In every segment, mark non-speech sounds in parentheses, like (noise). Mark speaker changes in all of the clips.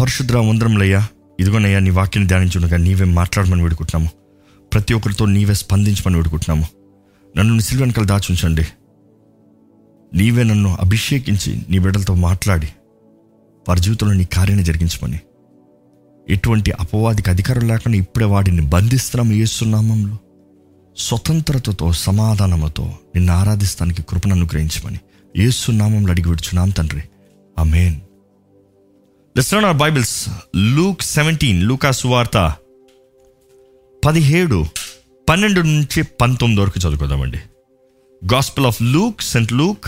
Speaker 1: పరిశుద్ర వందరంలయ్యా ఇదిగోనయ్యా నీ వాక్యాన్ని ధ్యానించుండగా నీవే మాట్లాడమని వేడుకుంటున్నాము. ప్రతి ఒక్కరితో నీవే స్పందించమని వేడుకుంటున్నాము. నన్ను నీ సిల్వ వెనకాల దాచుంచండి నీవే నన్ను అభిషేకించి నీ బిడ్డలతో మాట్లాడి వారి జీవితంలో నీ కార్యాన్ని జరిగించమని. ఎటువంటి అపవాదికి అధికారం లేకుండా ఇప్పుడే వాడిని బంధిస్తున్నాము ఏస్తున్నామంలో స్వతంత్రతతో సమాధానముతో నిన్ను ఆరాధిస్తానికి కృపను అనుగ్రహించమని ఏసునామంలో అడిగి విడుచున్నాం తండ్రి. Amen let's are our Bibles Luke seventeen లూకా సువార్త పదిహేడు పన్నెండు నుంచి పంతొమ్మిది వరకు చదువుకుందామండి. Gospel of Luke saint Luke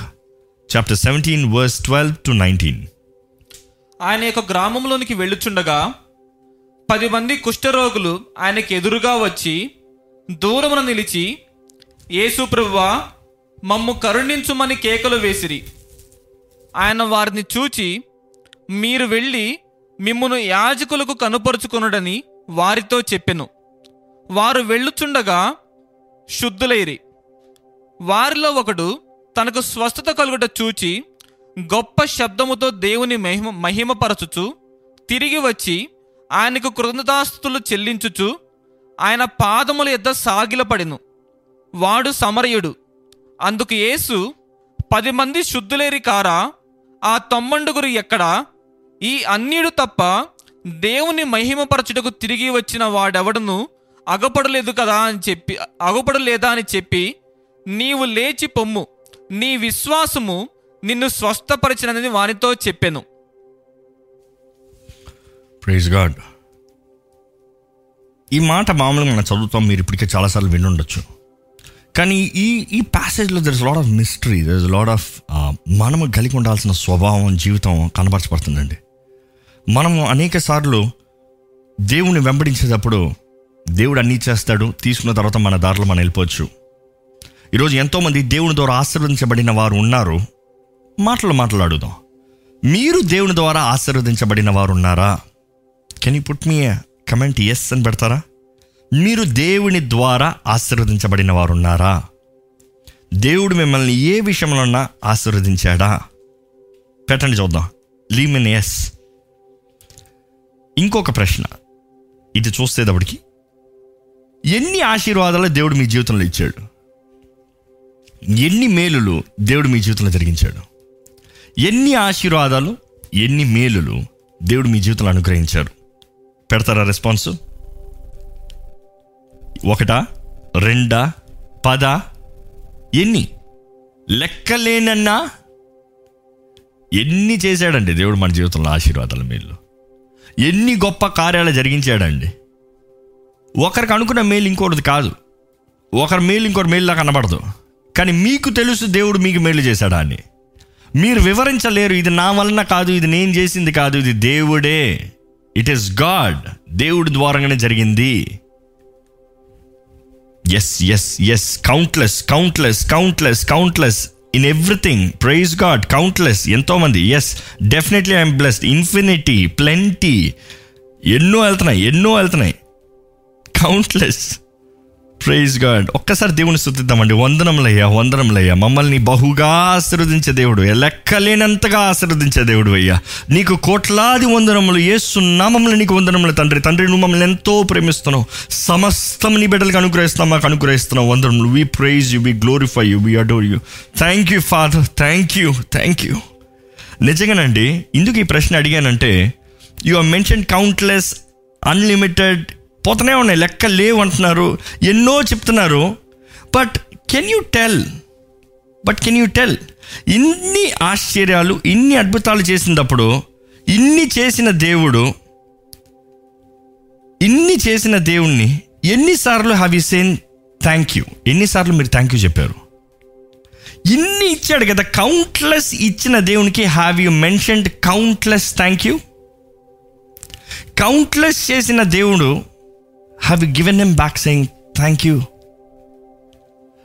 Speaker 1: chapter seventeen verse twelve to nineteen
Speaker 2: ఆయన యొక్క గ్రామంలోనికి వెళ్ళుచుండగా పది మంది కుష్ఠరోగులు ఆయనకి ఎదురుగా వచ్చి దూరమున నిలిచి యేసు ప్రభువా మమ్ము కరుణించుమని కేకలు వేసిరి. ఆయన వారిని చూచి మీరు వెళ్ళి మిమ్మును యాజకులకు కనుపరుచుకొనుడని వారితో చెప్పెను. వారు వెళ్ళుచుండగా శుద్ధులైరి. వారిలో ఒకడు తనకు స్వస్థత కలుగుట చూచి గొప్ప శబ్దముతో దేవుని మహిమ మహిమపరచుచు తిరిగి వచ్చి ఆయనకు కృతజ్ఞతాస్తులు చెల్లించుచు ఆయన పాదముల యొద్ద సాగిలపడెను. వాడు సమరయుడు. అందుకు యేసు పది మంది శుద్ధులేరి కారా ఆ తమ్మండుగురు ఎక్కడా? ఈ అన్యుడు తప్ప దేవుని మహిమపరచుటకు తిరిగి వచ్చిన వాడెవడను? అగపడలేదు కదా అని చెప్పి అగపడలేదా అని చెప్పి నీవు లేచి పొమ్ము. నీ విశ్వాసము నిన్ను స్వస్థపరిచినదని వానితో చెప్పాను.
Speaker 1: ప్రైజ్ గాడ్ ఈ మాట మామూలుగా మనం చదువుతాం మీరు ఇప్పటికే చాలాసార్లు వినుండొచ్చు. కానీ ఈ ఈ ప్యాసేజ్లో there is lot of mystery there is lot of మనము కలిగి ఉండాల్సిన స్వభావం జీవితం కనపరచబడుతుందండి మనము అనేక సార్లు దేవుని వెంబడించేటప్పుడు దేవుడు అన్నీ చేస్తాడు తీసుకున్న తర్వాత మన దారిలో మనం వెళ్ళిపోవచ్చు. ఈరోజు ఎంతోమంది దేవుని ద్వారా ఆశీర్వదించబడిన వారు ఉన్నారు. మాటలు మాట్లాడుదాం. మీరు దేవుని ద్వారా ఆశీర్వదించబడిన వారు ఉన్నారా? Can you put me comment yes అని పెడతారా? మీరు దేవుని ద్వారా ఆశీర్వదించబడిన వారు ఉన్నారా? దేవుడు మిమ్మల్ని ఏ విషయంలోన్నా ఆశీర్వదించాడా? పెట్టండి చూద్దాం. లీమిన్ ఎస్ ఇంకొక ప్రశ్న. ఇది చూసేటప్పటికి ఎన్ని ఆశీర్వాదాలు దేవుడు మీ జీవితంలో ఇచ్చాడు? ఎన్ని మేలులు దేవుడు మీ జీవితంలో జరిగించాడు? ఎన్ని ఆశీర్వాదాలు ఎన్ని మేలులు దేవుడు మీ జీవితంలో అనుగ్రహించారు? పెడతారా రెస్పాన్స్? ఒకటా రెండా పద? ఎన్ని? లెక్కలేనన్నా ఎన్ని చేశాడండి దేవుడు మన జీవితంలో ఆశీర్వాదాల మేలు ఎన్ని గొప్ప కార్యాలు జరిగించాడండి. ఒకరికి అనుకున్న మేలు ఇంకోటిది కాదు. ఒకరి మేలు ఇంకోటి మేలులా కనబడదు. కానీ మీకు తెలుసు దేవుడు మీకు మేలు చేశాడా అని. మీరు వివరించలేరు ఇది నా వలన కాదు ఇది నేను చేసింది కాదు ఇది దేవుడే. ఇట్ ఈస్ గాడ్ దేవుడి ద్వారంగానే జరిగింది. Yes yes yes countless countless countless countless in everything praise God countless ఎంతోమంది yes definitely I'm blessed infinity plenty ఎన్నో వెళ్తున్నాయి ఎన్నో వెళ్తున్నాయి కౌంట్లెస్ ప్రైజ్ గాడ్ ఒక్కసారి దేవుని స్థుతిద్దామండి వందనములయ్యా వందనములయ్యా. మమ్మల్ని బహుగా ఆశీర్వదించే దేవుడు లెక్కలేనంతగా ఆశీర్వదించే దేవుడు అయ్యా. నీకు కోట్లాది వందనములు ఏసునామములు నీకు వందనములు తండ్రి. తండ్రి నువ్వు మమ్మల్ని ఎంతో ప్రేమిస్తున్నావు. సమస్తం నీ బిడ్డలకు అనుగ్రహిస్తున్నావు మాకు అనుగ్రహిస్తున్నావు వందనములు. We praise you we glorify you we adore you thank you father thank you thank you నిజంగానండి ఎందుకు ఈ ప్రశ్న అడిగానంటే you are mention countless unlimited పోతనే ఉన్నాయి లెక్క లేవు అంటున్నారు. ఎన్నో చెప్తున్నారు. But can you tell but can you tell ఇన్ని ఆశ్చర్యాలు ఇన్ని అద్భుతాలు చేసినప్పుడు ఇన్ని చేసిన దేవుడు ఇన్ని చేసిన దేవుణ్ణి ఎన్నిసార్లు have you said thank you ఎన్నిసార్లు మీరు థ్యాంక్ యూ చెప్పారు? ఇన్ని ఇచ్చాడు కదా కౌంట్లెస్ ఇచ్చిన దేవునికి have you mentioned countless thank you countless చేసిన దేవుడు have given them back saying thank you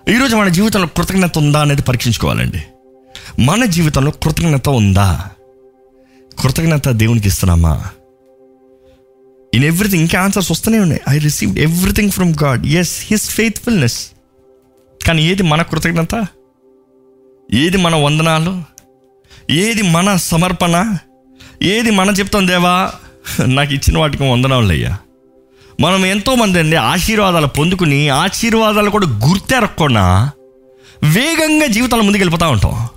Speaker 1: ఈరోజు మన జీవితంలో కృతజ్ఞత ఉందా అనేది పరీక్షించుకోవాలండి. మన జీవితంలో కృతజ్ఞత ఉందా? కృతజ్ఞత దేవునికి ఇస్తున్నామా? ఇన్ ఎవ్రీథింగ్ ఇంకా ఆన్సర్స్ వస్తూనే ఉన్నాయి. I receive everything from God yes his faithfulness కానీ ఏది మన కృతజ్ఞత? ఏది మన వందనాలు? ఏది మన సమర్పణ? ఏది మన చెప్తాం దేవా? నాకు ఇచ్చిన వాటికి వందనాలయ్యా మనం ఎంతోమంది అండి ఆశీర్వాదాలు పొందుకుని ఆశీర్వాదాలు కూడా గుర్తెరక్కుండా వేగంగా జీవితాలు ముందుకెళ్ళిపోతూ ఉంటాం.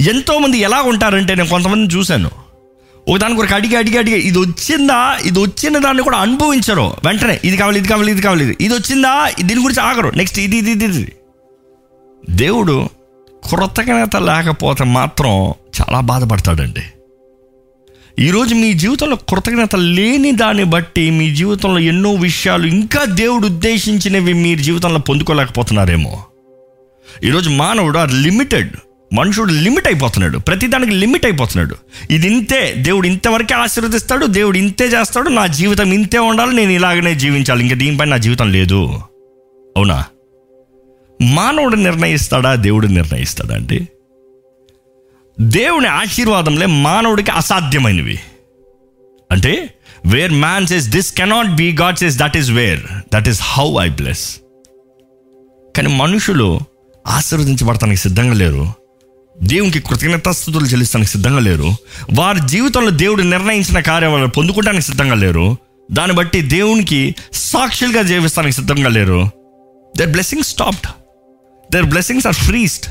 Speaker 1: ఎంతోమంది ఎలా ఉంటారంటే నేను కొంతమందిని చూశాను. ఒక దాని కొరకు అడిగి అడిగి అడిగి ఇది వచ్చిందా? ఇది వచ్చిన దాన్ని కూడా అనుభవించరు. వెంటనే ఇది కావాలి ఇది కావాలి ఇది కావాలి ఇది ఇది వచ్చిందా? దీని గురించి ఆగరు. నెక్స్ట్ ఇది ఇది ఇది ఇది. దేవుడు కృతజ్ఞత లేకపోతే మాత్రం చాలా బాధపడతాడండి. ఈరోజు మీ జీవితంలో కృతజ్ఞత లేని దాన్ని బట్టి మీ జీవితంలో ఎన్నో విషయాలు ఇంకా దేవుడు ఉద్దేశించినవి మీ జీవితంలో పొందుకోలేకపోతున్నారేమో. ఈరోజు మానవుడు ఆ లిమిటెడ్. మనుషుడు లిమిట్ అయిపోతున్నాడు. ప్రతిదానికి లిమిట్ అయిపోతున్నాడు. ఇది ఇంతే. దేవుడు ఇంతవరకే ఆశీర్వదిస్తాడు. దేవుడు ఇంతే చేస్తాడు. నా జీవితం ఇంతే ఉండాలి. నేను ఇలాగనే జీవించాలి. ఇంకా దీనిపై నా జీవితం లేదు. అవునా? మానవుడు నిర్ణయిస్తాడా? దేవుడు నిర్ణయిస్తాడా అండి? దేవుని ఆశీర్వాదంలే మానవుడికి అసాధ్యమైనవి. అంటే where man says this cannot be God says that is where that is how I bless కానీ మనుషులు ఆశీర్వదించబడటానికి సిద్ధంగా లేరు. దేవునికి కృతజ్ఞతాస్థుతులు చెల్లిస్తానికి సిద్ధంగా లేరు. వారి జీవితంలో దేవుడు నిర్ణయించిన కార్యాలను పొందుకోవడానికి సిద్ధంగా లేరు. దాన్ని బట్టి దేవునికి సాక్షులుగా జీవిస్తానికి సిద్ధంగా లేరు. Their blessing stopped their blessings are freest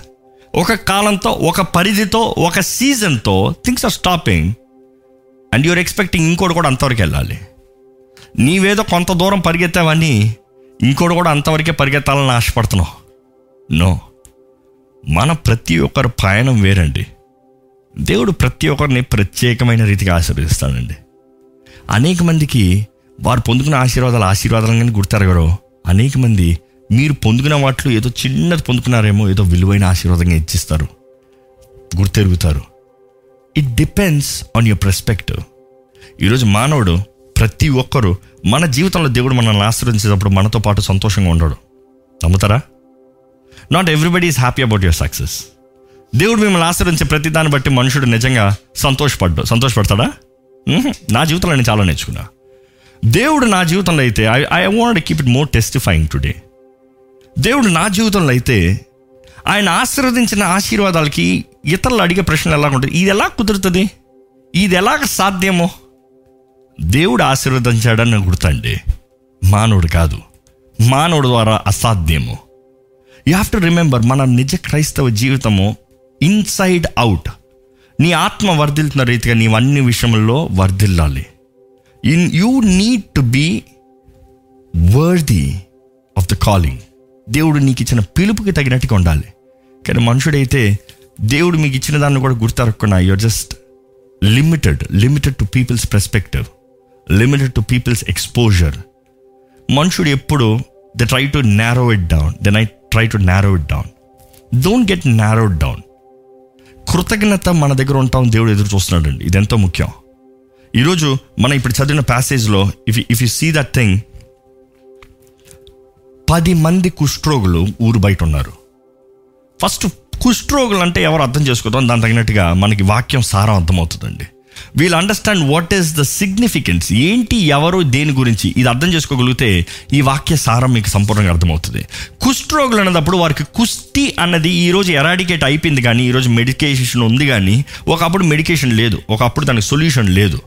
Speaker 1: ఒక కాలంతో ఒక పరిధితో ఒక సీజన్తో things are stopping. And you're expecting ఇంకోటి కూడా అంతవరకు వెళ్ళాలి. నీవేదో కొంత దూరం పరిగెత్తావని ఇంకోటి కూడా అంతవరకే పరిగెత్తాలని ఆశపడుతున్నావు. నో. మన ప్రతి ఒక్కరు ప్రయాణం వేరండి. దేవుడు ప్రతి ఒక్కరిని ప్రత్యేకమైన రీతిగా ఆశీర్వదిస్తాడండి. అనేక మందికి వారు పొందుకున్న ఆశీర్వాదాలు ఆశీర్వాదాలుగానే గుర్తారు అనేక మంది మీరు పొందుకున్న వాటిలో ఏదో చిన్నది పొందుకున్నారేమో ఏదో విలువైన ఆశీర్వాదంగా ఇచ్చిస్తారు. గుర్తెరుగుతారు. It depends on your perspective ఈరోజు మానవుడు ప్రతి ఒక్కరూ మన జీవితంలో దేవుడు మనల్ని ఆశీర్వదించేటప్పుడు మనతో పాటు సంతోషంగా ఉండడు. నమ్ముతారా? Not everybody is happy about your success దేవుడు మిమ్మల్ని ఆశ్రయించే ప్రతి దాన్ని బట్టి మనుషుడు నిజంగా సంతోషపడ్డు సంతోషపడతాడా? నా జీవితంలో నేను చాలా నేర్చుకున్నా. దేవుడు నా జీవితంలో అయితే I I want keep it more testifying today దేవుడు నా జీవితంలో అయితే ఆయన ఆశీర్వదించిన ఆశీర్వాదాలకి ఇతరులు అడిగే ప్రశ్నలు ఎలా ఉంటుంది ఇది ఎలా కుదురుతుంది? ఇది ఎలాగ సాధ్యమో? దేవుడు ఆశీర్వదించాడని గుర్తండి. మానవుడు కాదు. మానవుడు ద్వారా అసాధ్యము. యూ హ్యావ్ టు రిమెంబర్ మన నిజ క్రైస్తవ జీవితము ఇన్సైడ్ అవుట్ నీ ఆత్మ వర్ధిల్తున్న రీతిగా నీవు అన్ని విషయంలో వర్ధిల్లాలి. In you need to be worthy of the calling దేవుడు నీకు ఇచ్చిన పిలుపుకి తగినట్టుగా ఉండాలి. కానీ మనుషుడైతే దేవుడు మీకు ఇచ్చిన దాన్ని కూడా గుర్తరకుండా your just limited limited to people's perspective limited to people's exposure మనుషుడు ఎప్పుడు the try to narrow it down then I try to narrow it down don't get narrowed down కృతజ్ఞత మన దగ్గర ఉంటాం దేవుడు ఎదురు చూస్తున్నాడండి. ఇది ఎంతో ముఖ్యం. ఈరోజు మనం ఇప్పుడు చదివిన ప్యాసేజ్లో if if you see that thing పది మంది కుష్ఠరోగులు ఊరు బయట ఉన్నారు ఫస్ట్ కుష్ఠరోగులు అంటే ఎవరు అర్థం చేసుకోవడం దాని తగినట్టుగా మనకి వాక్యం సారం అర్థమవుతుందండి వీళ్ళు understand what is the significance ఏంటి ఎవరు దేని గురించి ఇది అర్థం చేసుకోగలిగితే ఈ వాక్య సారం మీకు సంపూర్ణంగా అర్థమవుతుంది. కుష్ఠరోగులు అన్నప్పుడు వారికి కుస్తీ అన్నది ఈరోజు ఎరాడికేట్ అయిపోయింది కానీ ఈరోజు మెడికేషన్ ఉంది కానీ ఒకప్పుడు మెడికేషన్ లేదు. ఒకప్పుడు దానికి సొల్యూషన్ లేదు.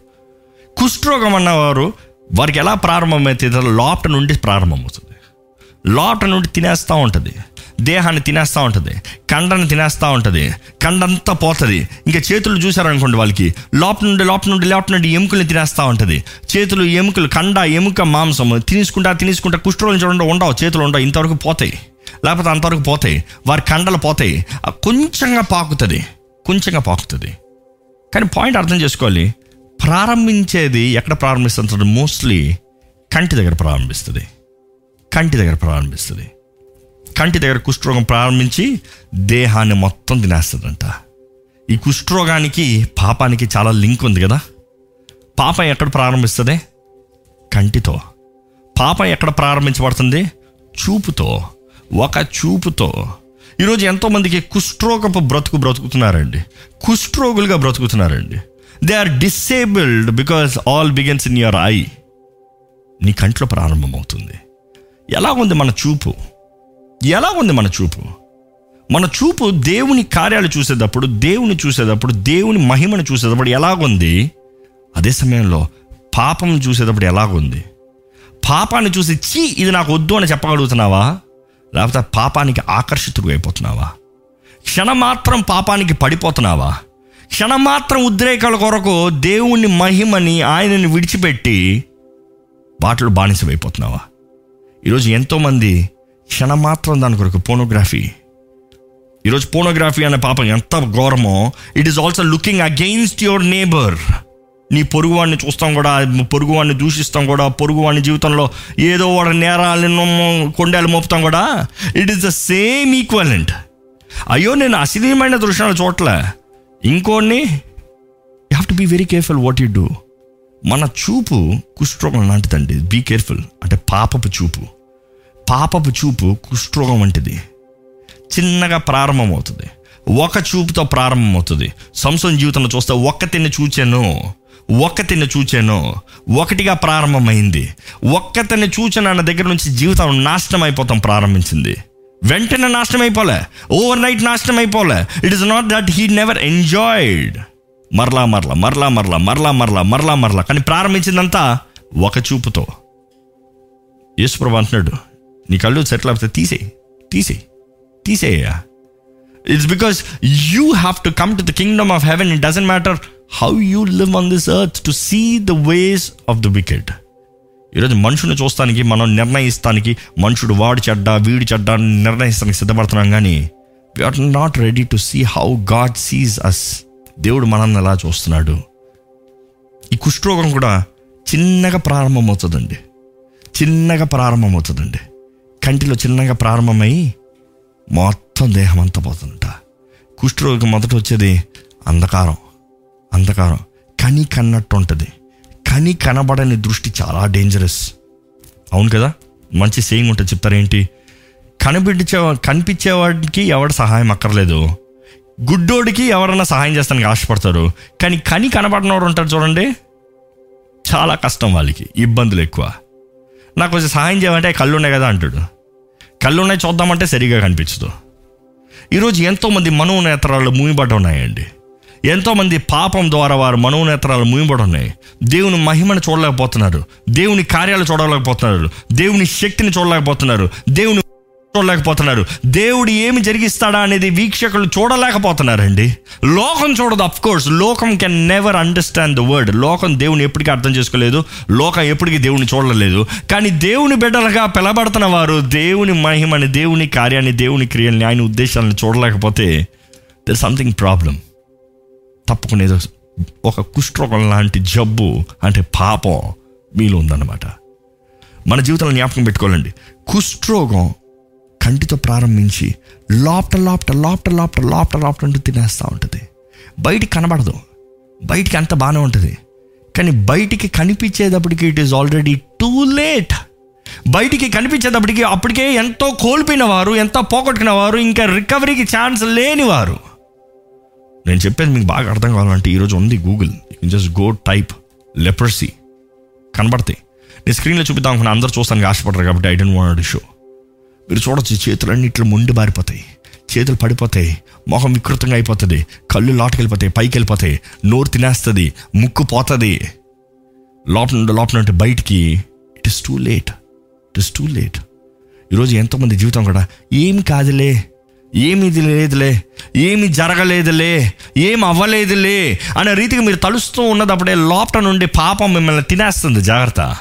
Speaker 1: కుష్ఠరోగం అన్నవారు వారికి ఎలా ప్రారంభమైతే లోపట నుండి ప్రారంభమవుతుంది. లోట నుండి తినేస్తూ ఉంటుంది. దేహాన్ని తినేస్తూ ఉంటుంది. కండని తినేస్తూ ఉంటుంది. కండంతా పోతుంది. ఇంకా చేతులు చూసారనుకోండి వాళ్ళకి లోపల నుండి లోపల నుండి లోపల నుండి ఎముకల్ని తినేస్తూ ఉంటుంది. చేతులు ఎముకలు కండ ఎముక మాంసం తినేసుకుంటా తినేసుకుంటా కుష్ఠరోగం చూడండి ఉండవు చేతులు ఉండవు ఇంతవరకు పోతాయి. లేకపోతే అంతవరకు పోతాయి. వారి కండలు పోతాయి. ఆ కొంచెంగా పాకుతుంది. కొంచెంగా పాకుతుంది. కానీ పాయింట్ అర్థం చేసుకోవాలి. ప్రారంభించేది ఎక్కడ ప్రారంభిస్తుంది మోస్ట్లీ కంటి దగ్గర ప్రారంభిస్తుంది. కంటి దగ్గర ప్రారంభిస్తుంది. కంటి దగ్గర కుష్ఠరోగం ప్రారంభించి దేహాన్ని మొత్తం తినేస్తుందంట. ఈ కుష్ఠరోగానికి పాపానికి చాలా లింక్ ఉంది కదా. పాపం ఎక్కడ ప్రారంభిస్తుంది? కంటితో. పాపం ఎక్కడ ప్రారంభించబడుతుంది? చూపుతో. ఒక చూపుతో. ఈరోజు ఎంతోమందికి కుష్ఠరోగపు బ్రతుకు బ్రతుకుతున్నారండి. కుష్ఠరోగులుగా బ్రతుకుతున్నారండి. They are disabled because all begins in your eye నీ కంట్లో ప్రారంభమవుతుంది. ఎలా ఉంది మన చూపు? ఎలా ఉంది మన చూపు? మన చూపు దేవుని కార్యాలు చూసేటప్పుడు దేవుని చూసేటప్పుడు దేవుని మహిమను చూసేటప్పుడు ఎలాగుంది? అదే సమయంలో పాపం చూసేటప్పుడు ఎలాగుంది? పాపాన్ని చూసి చీ ఇది నాకు వద్దు అని చెప్పగలుగుతున్నావా? లేకపోతే పాపానికి ఆకర్షితుడు అయిపోతున్నావా? క్షణమాత్రం పాపానికి పడిపోతున్నావా? క్షణమాత్రం ఉద్రేకాల కొరకు దేవుని మహిమని ఆయనని విడిచిపెట్టి బాటలు బానిసమైపోతున్నావా? ఈరోజు ఎంతోమంది క్షణమాత్రం దాని కొరకు పోనోగ్రఫీ ఈరోజు పోనోగ్రఫీ అనే పాపం ఎంత ఘోరమో it is also looking against your neighbour నీ పొరుగువాడిని చూస్తాం కూడా పొరుగువాడిని దూషిస్తాం కూడా పొరుగువాడిని జీవితంలో ఏదో వాడు నేరాలను కొండలు మోపుతాం కూడా it is the same equivalent అయ్యో నేను అశ్లీలమైన దృశ్యాలు చూడలే ఇంకోడిని you have to be very careful what you do మన చూపు కుష్ఠరోగం లాంటిదండి. బీ కేర్ఫుల్ అంటే పాపపు చూపు. పాపపు చూపు కుష్ఠరోగం వంటిది. చిన్నగా ప్రారంభమవుతుంది. ఒక చూపుతో ప్రారంభమవుతుంది. సంసం జీవితంలో చూస్తే ఒక్కతిని చూచాను. ఒక్కతిని చూచాను. ఒకటిగా ప్రారంభమైంది. ఒక్కతిని చూచాను అన్న దగ్గర నుంచి జీవితం నాశనం అయిపోతాం ప్రారంభించింది. వెంటనే నాశనం అయిపోలే ఓవర్ నైట్ నాశనం అయిపోలే it is not that he never enjoyed మరలా మరలా మరలా మరలా మరలా మరలా మరలా మరలా. కానీ ప్రారంభించిందంతా ఒక చూపుతో. యేసుప్రభు అంటున్నాడు నీ కళ్ళు సెటిల్ అవుతే తీసే తీసేయి తీసేయ్యా. It's because you have to come to the kingdom of heaven it doesn't matter how you live on this earth to see the ways of the wicked ఈరోజు మనుషుని చూస్తానికి మనం నిర్ణయిస్తానికి మనుషుడు వాడు చెడ్డ వీడు చెడ్డ నిర్ణయిస్తానికి సిద్ధపడుతున్నాం కానీ we are not ready to see how God sees us దేవుడు మనల్ని ఎలా చూస్తున్నాడు? ఈ కుష్ఠరోగం కూడా చిన్నగా ప్రారంభమవుతుందండి. చిన్నగా ప్రారంభమవుతుందండి. కంటిలో చిన్నగా ప్రారంభమై మొత్తం దేహం అంతా పోతుందంట. కుష్ఠరోగం మొదట వచ్చేది అంధకారం. అంధకారం. కని కన్నట్టు ఉంటుంది. కని కనబడని దృష్టి చాలా డేంజరస్ అవును కదా? మంచి సేయింగ్ ఉంటుంది చెప్తారేంటి? కనిపించే కనిపించేవాడికి ఎవడు సహాయం అక్కర్లేదు. గుడ్డోడికి ఎవరన్నా సహాయం చేస్తానికి ఆశపడతారు. కానీ కని కనబడినవాడు ఉంటారు చూడండి. చాలా కష్టం వాళ్ళకి ఇబ్బందులు ఎక్కువ. నాకు కొంచెం సహాయం చేయమంటే కళ్ళు ఉన్నాయి కదా అంటాడు. కళ్ళు ఉన్నాయి చూద్దామంటే సరిగా కనిపించదు. ఈరోజు ఎంతోమంది మనోనేత్రాలు మూయబడి ఉన్నాయండి. ఎంతోమంది పాపం ద్వారా వారు మనోనేత్రాలు మూయబడి ఉన్నాయి. దేవుని మహిమను చూడలేకపోతున్నారు. దేవుని కార్యాలు చూడలేకపోతున్నారు. దేవుని శక్తిని చూడలేకపోతున్నారు. దేవుని చూడలేకపోతున్నారు. దేవుడు ఏమి జరిగిస్తాడా అనేది వీక్షకులు చూడలేకపోతున్నారండి. లోకం చూడదు అఫ్ కోర్స్ లోకం can never understand the word లోకం దేవుని ఎప్పటికీ అర్థం చేసుకోలేదు. లోకం ఎప్పటికీ దేవుని చూడలేదు. కానీ దేవుని బిడ్డలుగా పిలబడుతున్న వారు దేవుని మహిమని దేవుని కార్యాన్ని దేవుని క్రియల్ని ఆయన ఉద్దేశాలను చూడలేకపోతే దర్ సంథింగ్ ప్రాబ్లం తప్పకుండా ఏదో ఒక కుష్ఠరోగం లాంటి జబ్బు అంటే పాపం మీలో ఉందన్నమాట. మన జీవితంలో జ్ఞాపకం పెట్టుకోవాలండి. కుష్ఠరోగం కంటితో ప్రారంభించి లోపట లోపట లోపట లోపట లోపట లోపట అంటూ తినేస్తూ ఉంటుంది. బయటికి కనబడదు. బయటికి అంత బాగానే ఉంటుంది. కానీ బయటికి కనిపించేటప్పటికి it is already too late బయటికి కనిపించేటప్పటికి అప్పటికే ఎంతో కోల్పోయిన వారు ఎంతో పోగొట్టుకున్న వారు ఇంకా రికవరీకి ఛాన్స్ లేని వారు నేను చెప్పేది మీకు బాగా అర్థం కావాలంటే ఈరోజు ఉంది Google you just go type leprosy కనబడతాయి. నేను స్క్రీన్లో చూపిద్దాం అనుకున్నా అందరూ చూస్తానికి ఆశపడరు కాబట్టి ఐ డోంట్ వాంట్ షో మీరు చూడొచ్చు చేతులన్నీ ఇట్లా మొండి మారిపోతాయి. చేతులు పడిపోతాయి. మొహం వికృతంగా అయిపోతుంది. కళ్ళు లోటుకెళ్ళిపోతాయి. పైకి వెళ్ళిపోతాయి నోరు తినేస్తుంది. ముక్కు పోతుంది. లోపల నుండి లోపల నుండి బయటికి it is too late it is too late ఈరోజు ఎంతోమంది జీవితం కూడా ఏం కాదులే. ఏమి ఇది లేదులే. ఏమి జరగలేదులే. ఏం అవ్వలేదులే అనే రీతికి మీరు తలుస్తూ ఉన్నదప్పుడే లోపల నుండి పాపం మిమ్మల్ని తినేస్తుంది. జాగ్రత్త.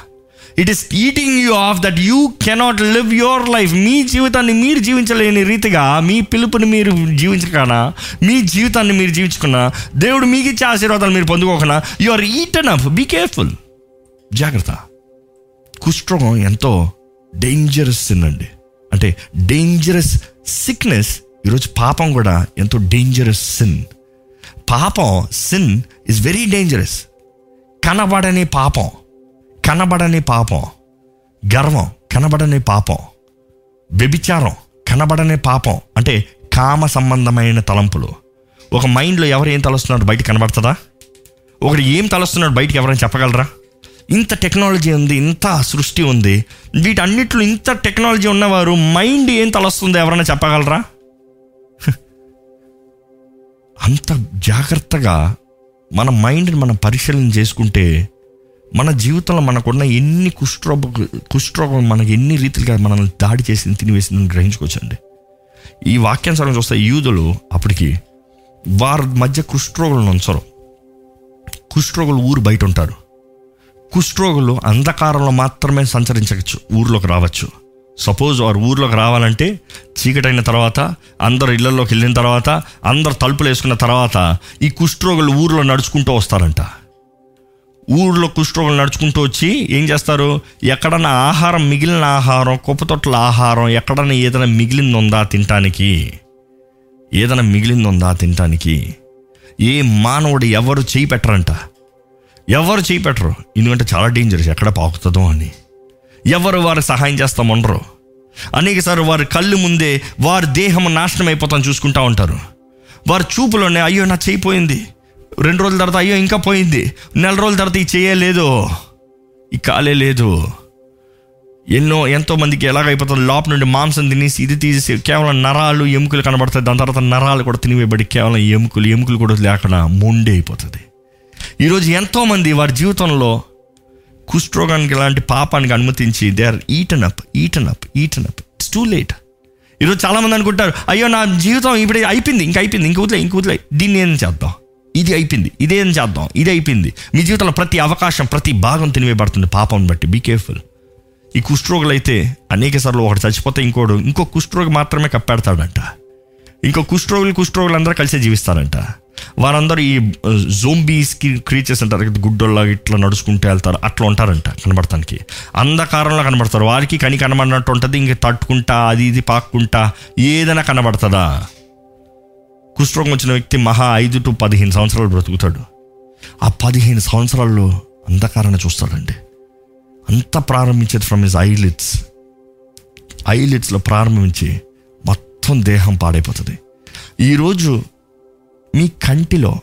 Speaker 1: It is eating you off that you cannot live your life మీ జీవితాన్ని మీరు జీవించలేని రీతిగా మీ పిలుపుని మీరు జీవించకనా? మీ జీవితాన్ని మీరు జీవించుకున్నా దేవుడు మీకు ఇచ్చే ఆశీర్వాదాలు మీరు పొందుకోకనా? You are eaten up be careful జాగ్రత్త. కుష్ఠరోగం ఎంతో డేంజరస్ సిన్ అండి. అంటే డేంజరస్ సిక్నెస్ ఈరోజు పాపం కూడా ఎంతో డేంజరస్ సిన్ పాపం సిన్ ఇస్ వెరీ డేంజరస్ కనబడని పాపం. కనబడని పాపం గర్వం కనబడని పాపం వ్యభిచారం కనబడని పాపం అంటే కామ సంబంధమైన తలంపులు. ఒక మైండ్లో ఎవరు ఏం తలుస్తున్నాడు బయట కనబడుతుందా? ఒకటి ఏం తలుస్తున్నాడు బయటకు ఎవరైనా చెప్పగలరా? ఇంత టెక్నాలజీ ఉంది ఇంత సృష్టి ఉంది వీటన్నిట్లో ఇంత టెక్నాలజీ ఉన్నవారు మైండ్ ఏం తలొస్తుందో ఎవరైనా చెప్పగలరా? (laughs) అంత జాగ్రత్తగా మన మైండ్ని మనం పరిశీలన చేసుకుంటే మన జీవితంలో మనకున్న ఎన్ని కుష్ఠరోగ కుష్ఠరోగం మనకి ఎన్ని రీతిలుగా మనల్ని దాడి చేసింది తినివేసిందని గ్రహించుకోవచ్చండి. ఈ వాక్యానుసారం చూస్తే యూదులు అప్పటికి వారి మధ్య కుష్ఠరోగులను ఉంచరు. కుష్ఠరోగులు ఊరు బయట ఉంటారు. కుష్ఠరోగులు అంధకారంలో మాత్రమే సంచరించవచ్చు ఊర్లోకి రావచ్చు. సపోజ్ వారు ఊర్లోకి రావాలంటే చీకటైన తర్వాత అందరు ఇళ్ళలోకి వెళ్ళిన తర్వాత అందరు తలుపులు వేసుకున్న తర్వాత ఈ కుష్ఠరోగులు ఊర్లో నడుచుకుంటూ వస్తారంట. ఊర్లో కుష్ఠరోగులు నడుచుకుంటూ వచ్చి ఏం చేస్తారు? ఎక్కడన్నా ఆహారం మిగిలిన ఆహారం కుప్పతొట్ల ఆహారం ఎక్కడన్నా ఏదైనా మిగిలింది ఉందా తినటానికి? ఏదైనా మిగిలింది ఉందా తినటానికి? ఏ మానవుడు ఎవరు చేయి పెట్టరంట? ఎవరు చేయి పెట్టరు? ఎందుకంటే చాలా డేంజరస్ ఎక్కడ పాకుతుందో అని. ఎవరు వారికి సహాయం చేస్తామనరు. అనేకసార్లు వారి కళ్ళు ముందే వారి దేహం నాశనం అయిపోతాను చూసుకుంటా ఉంటారు. వారి చూపులోనే అయ్యో నా చేయిపోయింది రెండు రోజుల తర్వాత అయ్యో ఇంకా పోయింది. నెల రోజుల తర్వాత ఈ చేయలేదు ఈ కాలే లేదు. ఎన్నో ఎంతోమందికి ఎలాగైపోతుంది లోపల నుండి మాంసం తినేసి ఇది తీసేసి కేవలం నరాలు ఎముకలు కనబడతాయి. దాని తర్వాత నరాలు కూడా తినివేయబడి కేవలం ఎముకలు ఎముకలు కూడా లేకుండా మొండి అయిపోతుంది. ఈరోజు ఎంతోమంది వారి జీవితంలో కుష్ఠరోగానికి ఇలాంటి పాపానికి అనుమతించి they are eaten up eaten up eaten up it's too late ఈరోజు చాలామంది అనుకుంటారు అయ్యో నా జీవితం ఇప్పుడే అయిపోయింది ఇంక అయిపోయింది ఇంక వదిలే ఇంక వదిలే దీన్ని ఏం చేద్దాం? ఇది అయిపోయింది. ఇదేం చేద్దాం? ఇది అయిపోయింది. మీ జీవితంలో ప్రతి అవకాశం ప్రతి భాగం తినివేయబడుతుంది. పాపం బట్టి. బీ కేర్ఫుల్ ఈ కుష్ఠరోగులు అయితే అనేక సార్లు ఒకటి చచ్చిపోతే ఇంకోడు ఇంకో కుష్ఠరోగి మాత్రమే కప్పెడతాడంట. ఇంకో కుష్ఠరోగులు కుష్ఠరోగులు అందరూ కలిసి జీవిస్తారంట. వారందరూ ఈ జోంబీస్ క్రీచర్స్ అంటారు. గుడ్డోళ్ళ ఇట్లా నడుచుకుంటూ వెళ్తారు. అట్లా ఉంటారంట కనబడటానికి అంధకారంలో కనబడతారు. వారికి కని కనబడినట్టు ఉంటుంది. ఇంక తట్టుకుంటా అది ఇది పాక్కుంటా ఏదైనా కనబడుతుందా? కుష్ఠరోగం వచ్చిన వ్యక్తి మహా ఐదు టు పదిహేను సంవత్సరాలు బ్రతుకుతాడు. ఆ పదిహేను సంవత్సరాల్లో అంధకారాన్ని చూస్తాడండి. అంత ప్రారంభించేది ఫ్రమ్ హిస్ ఐలిట్స్ ఐలిట్స్లో ప్రారంభించి మొత్తం దేహం పాడైపోతుంది. ఈరోజు మీ కంటిలో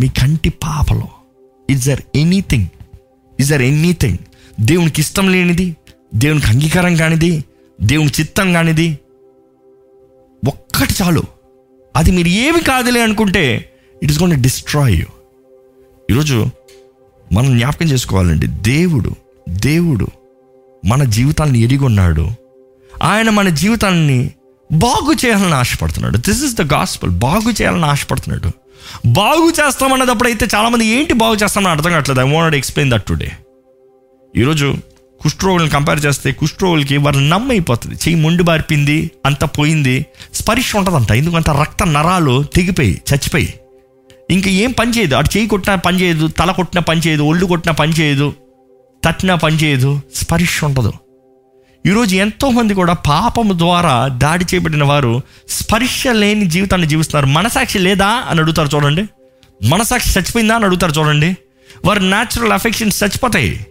Speaker 1: మీ కంటి పాపలో is there anything is there anything దేవునికి ఇష్టం లేనిది దేవునికి అంగీకారం కానిది దేవుని చిత్తం కానిది ఒక్కటి చాలు. అది మీరు ఏమి కాదులే అనుకుంటే it is gonna destroy you ఈరోజు మనం జ్ఞాపకం చేసుకోవాలండి. దేవుడు దేవుడు మన జీవితాన్ని ఎరిగొన్నాడు. ఆయన మన జీవితాన్ని బాగు చేయాలని ఆశపడుతున్నాడు. దిస్ ఇస్ ద గాస్పల్ బాగు చేయాలని ఆశపడుతున్నాడు. బాగు చేస్తామన్నదప్పుడు అయితే చాలామంది ఏంటి బాగు చేస్తామని అర్థం కావట్లేదు. I want explain that today ఈరోజు కుష్ఠరోగులను కంపేర్ చేస్తే కుష్ఠరోగులకి వారు నమ్మైపోతుంది చెయ్యి ముండి బారిపింది అంత పోయింది స్పర్శ ఉంటుందంట. ఎందుకంత రక్త నరాలు తెగిపోయి చచ్చిపోయి. ఇంకా ఏం పని చేయదు. అటు చేయి కొట్టినా పని చేయదు తల కొట్టినా పని చేయదు ఒళ్ళు కొట్టినా పని చేయదు తట్టినా పని చేయదు స్పర్శ ఉండదు. ఈరోజు ఎంతోమంది కూడా పాపము ద్వారా దాడి చేయబడిన వారు స్పర్శ లేని జీవితాన్ని జీవిస్తున్నారు. మనసాక్షి లేదా అని అడుగుతారు చూడండి. మనసాక్షి చచ్చిపోయిందా అని అడుగుతారు చూడండి. వారి న్యాచురల్ అఫెక్షన్స్ చచ్చిపోతాయి.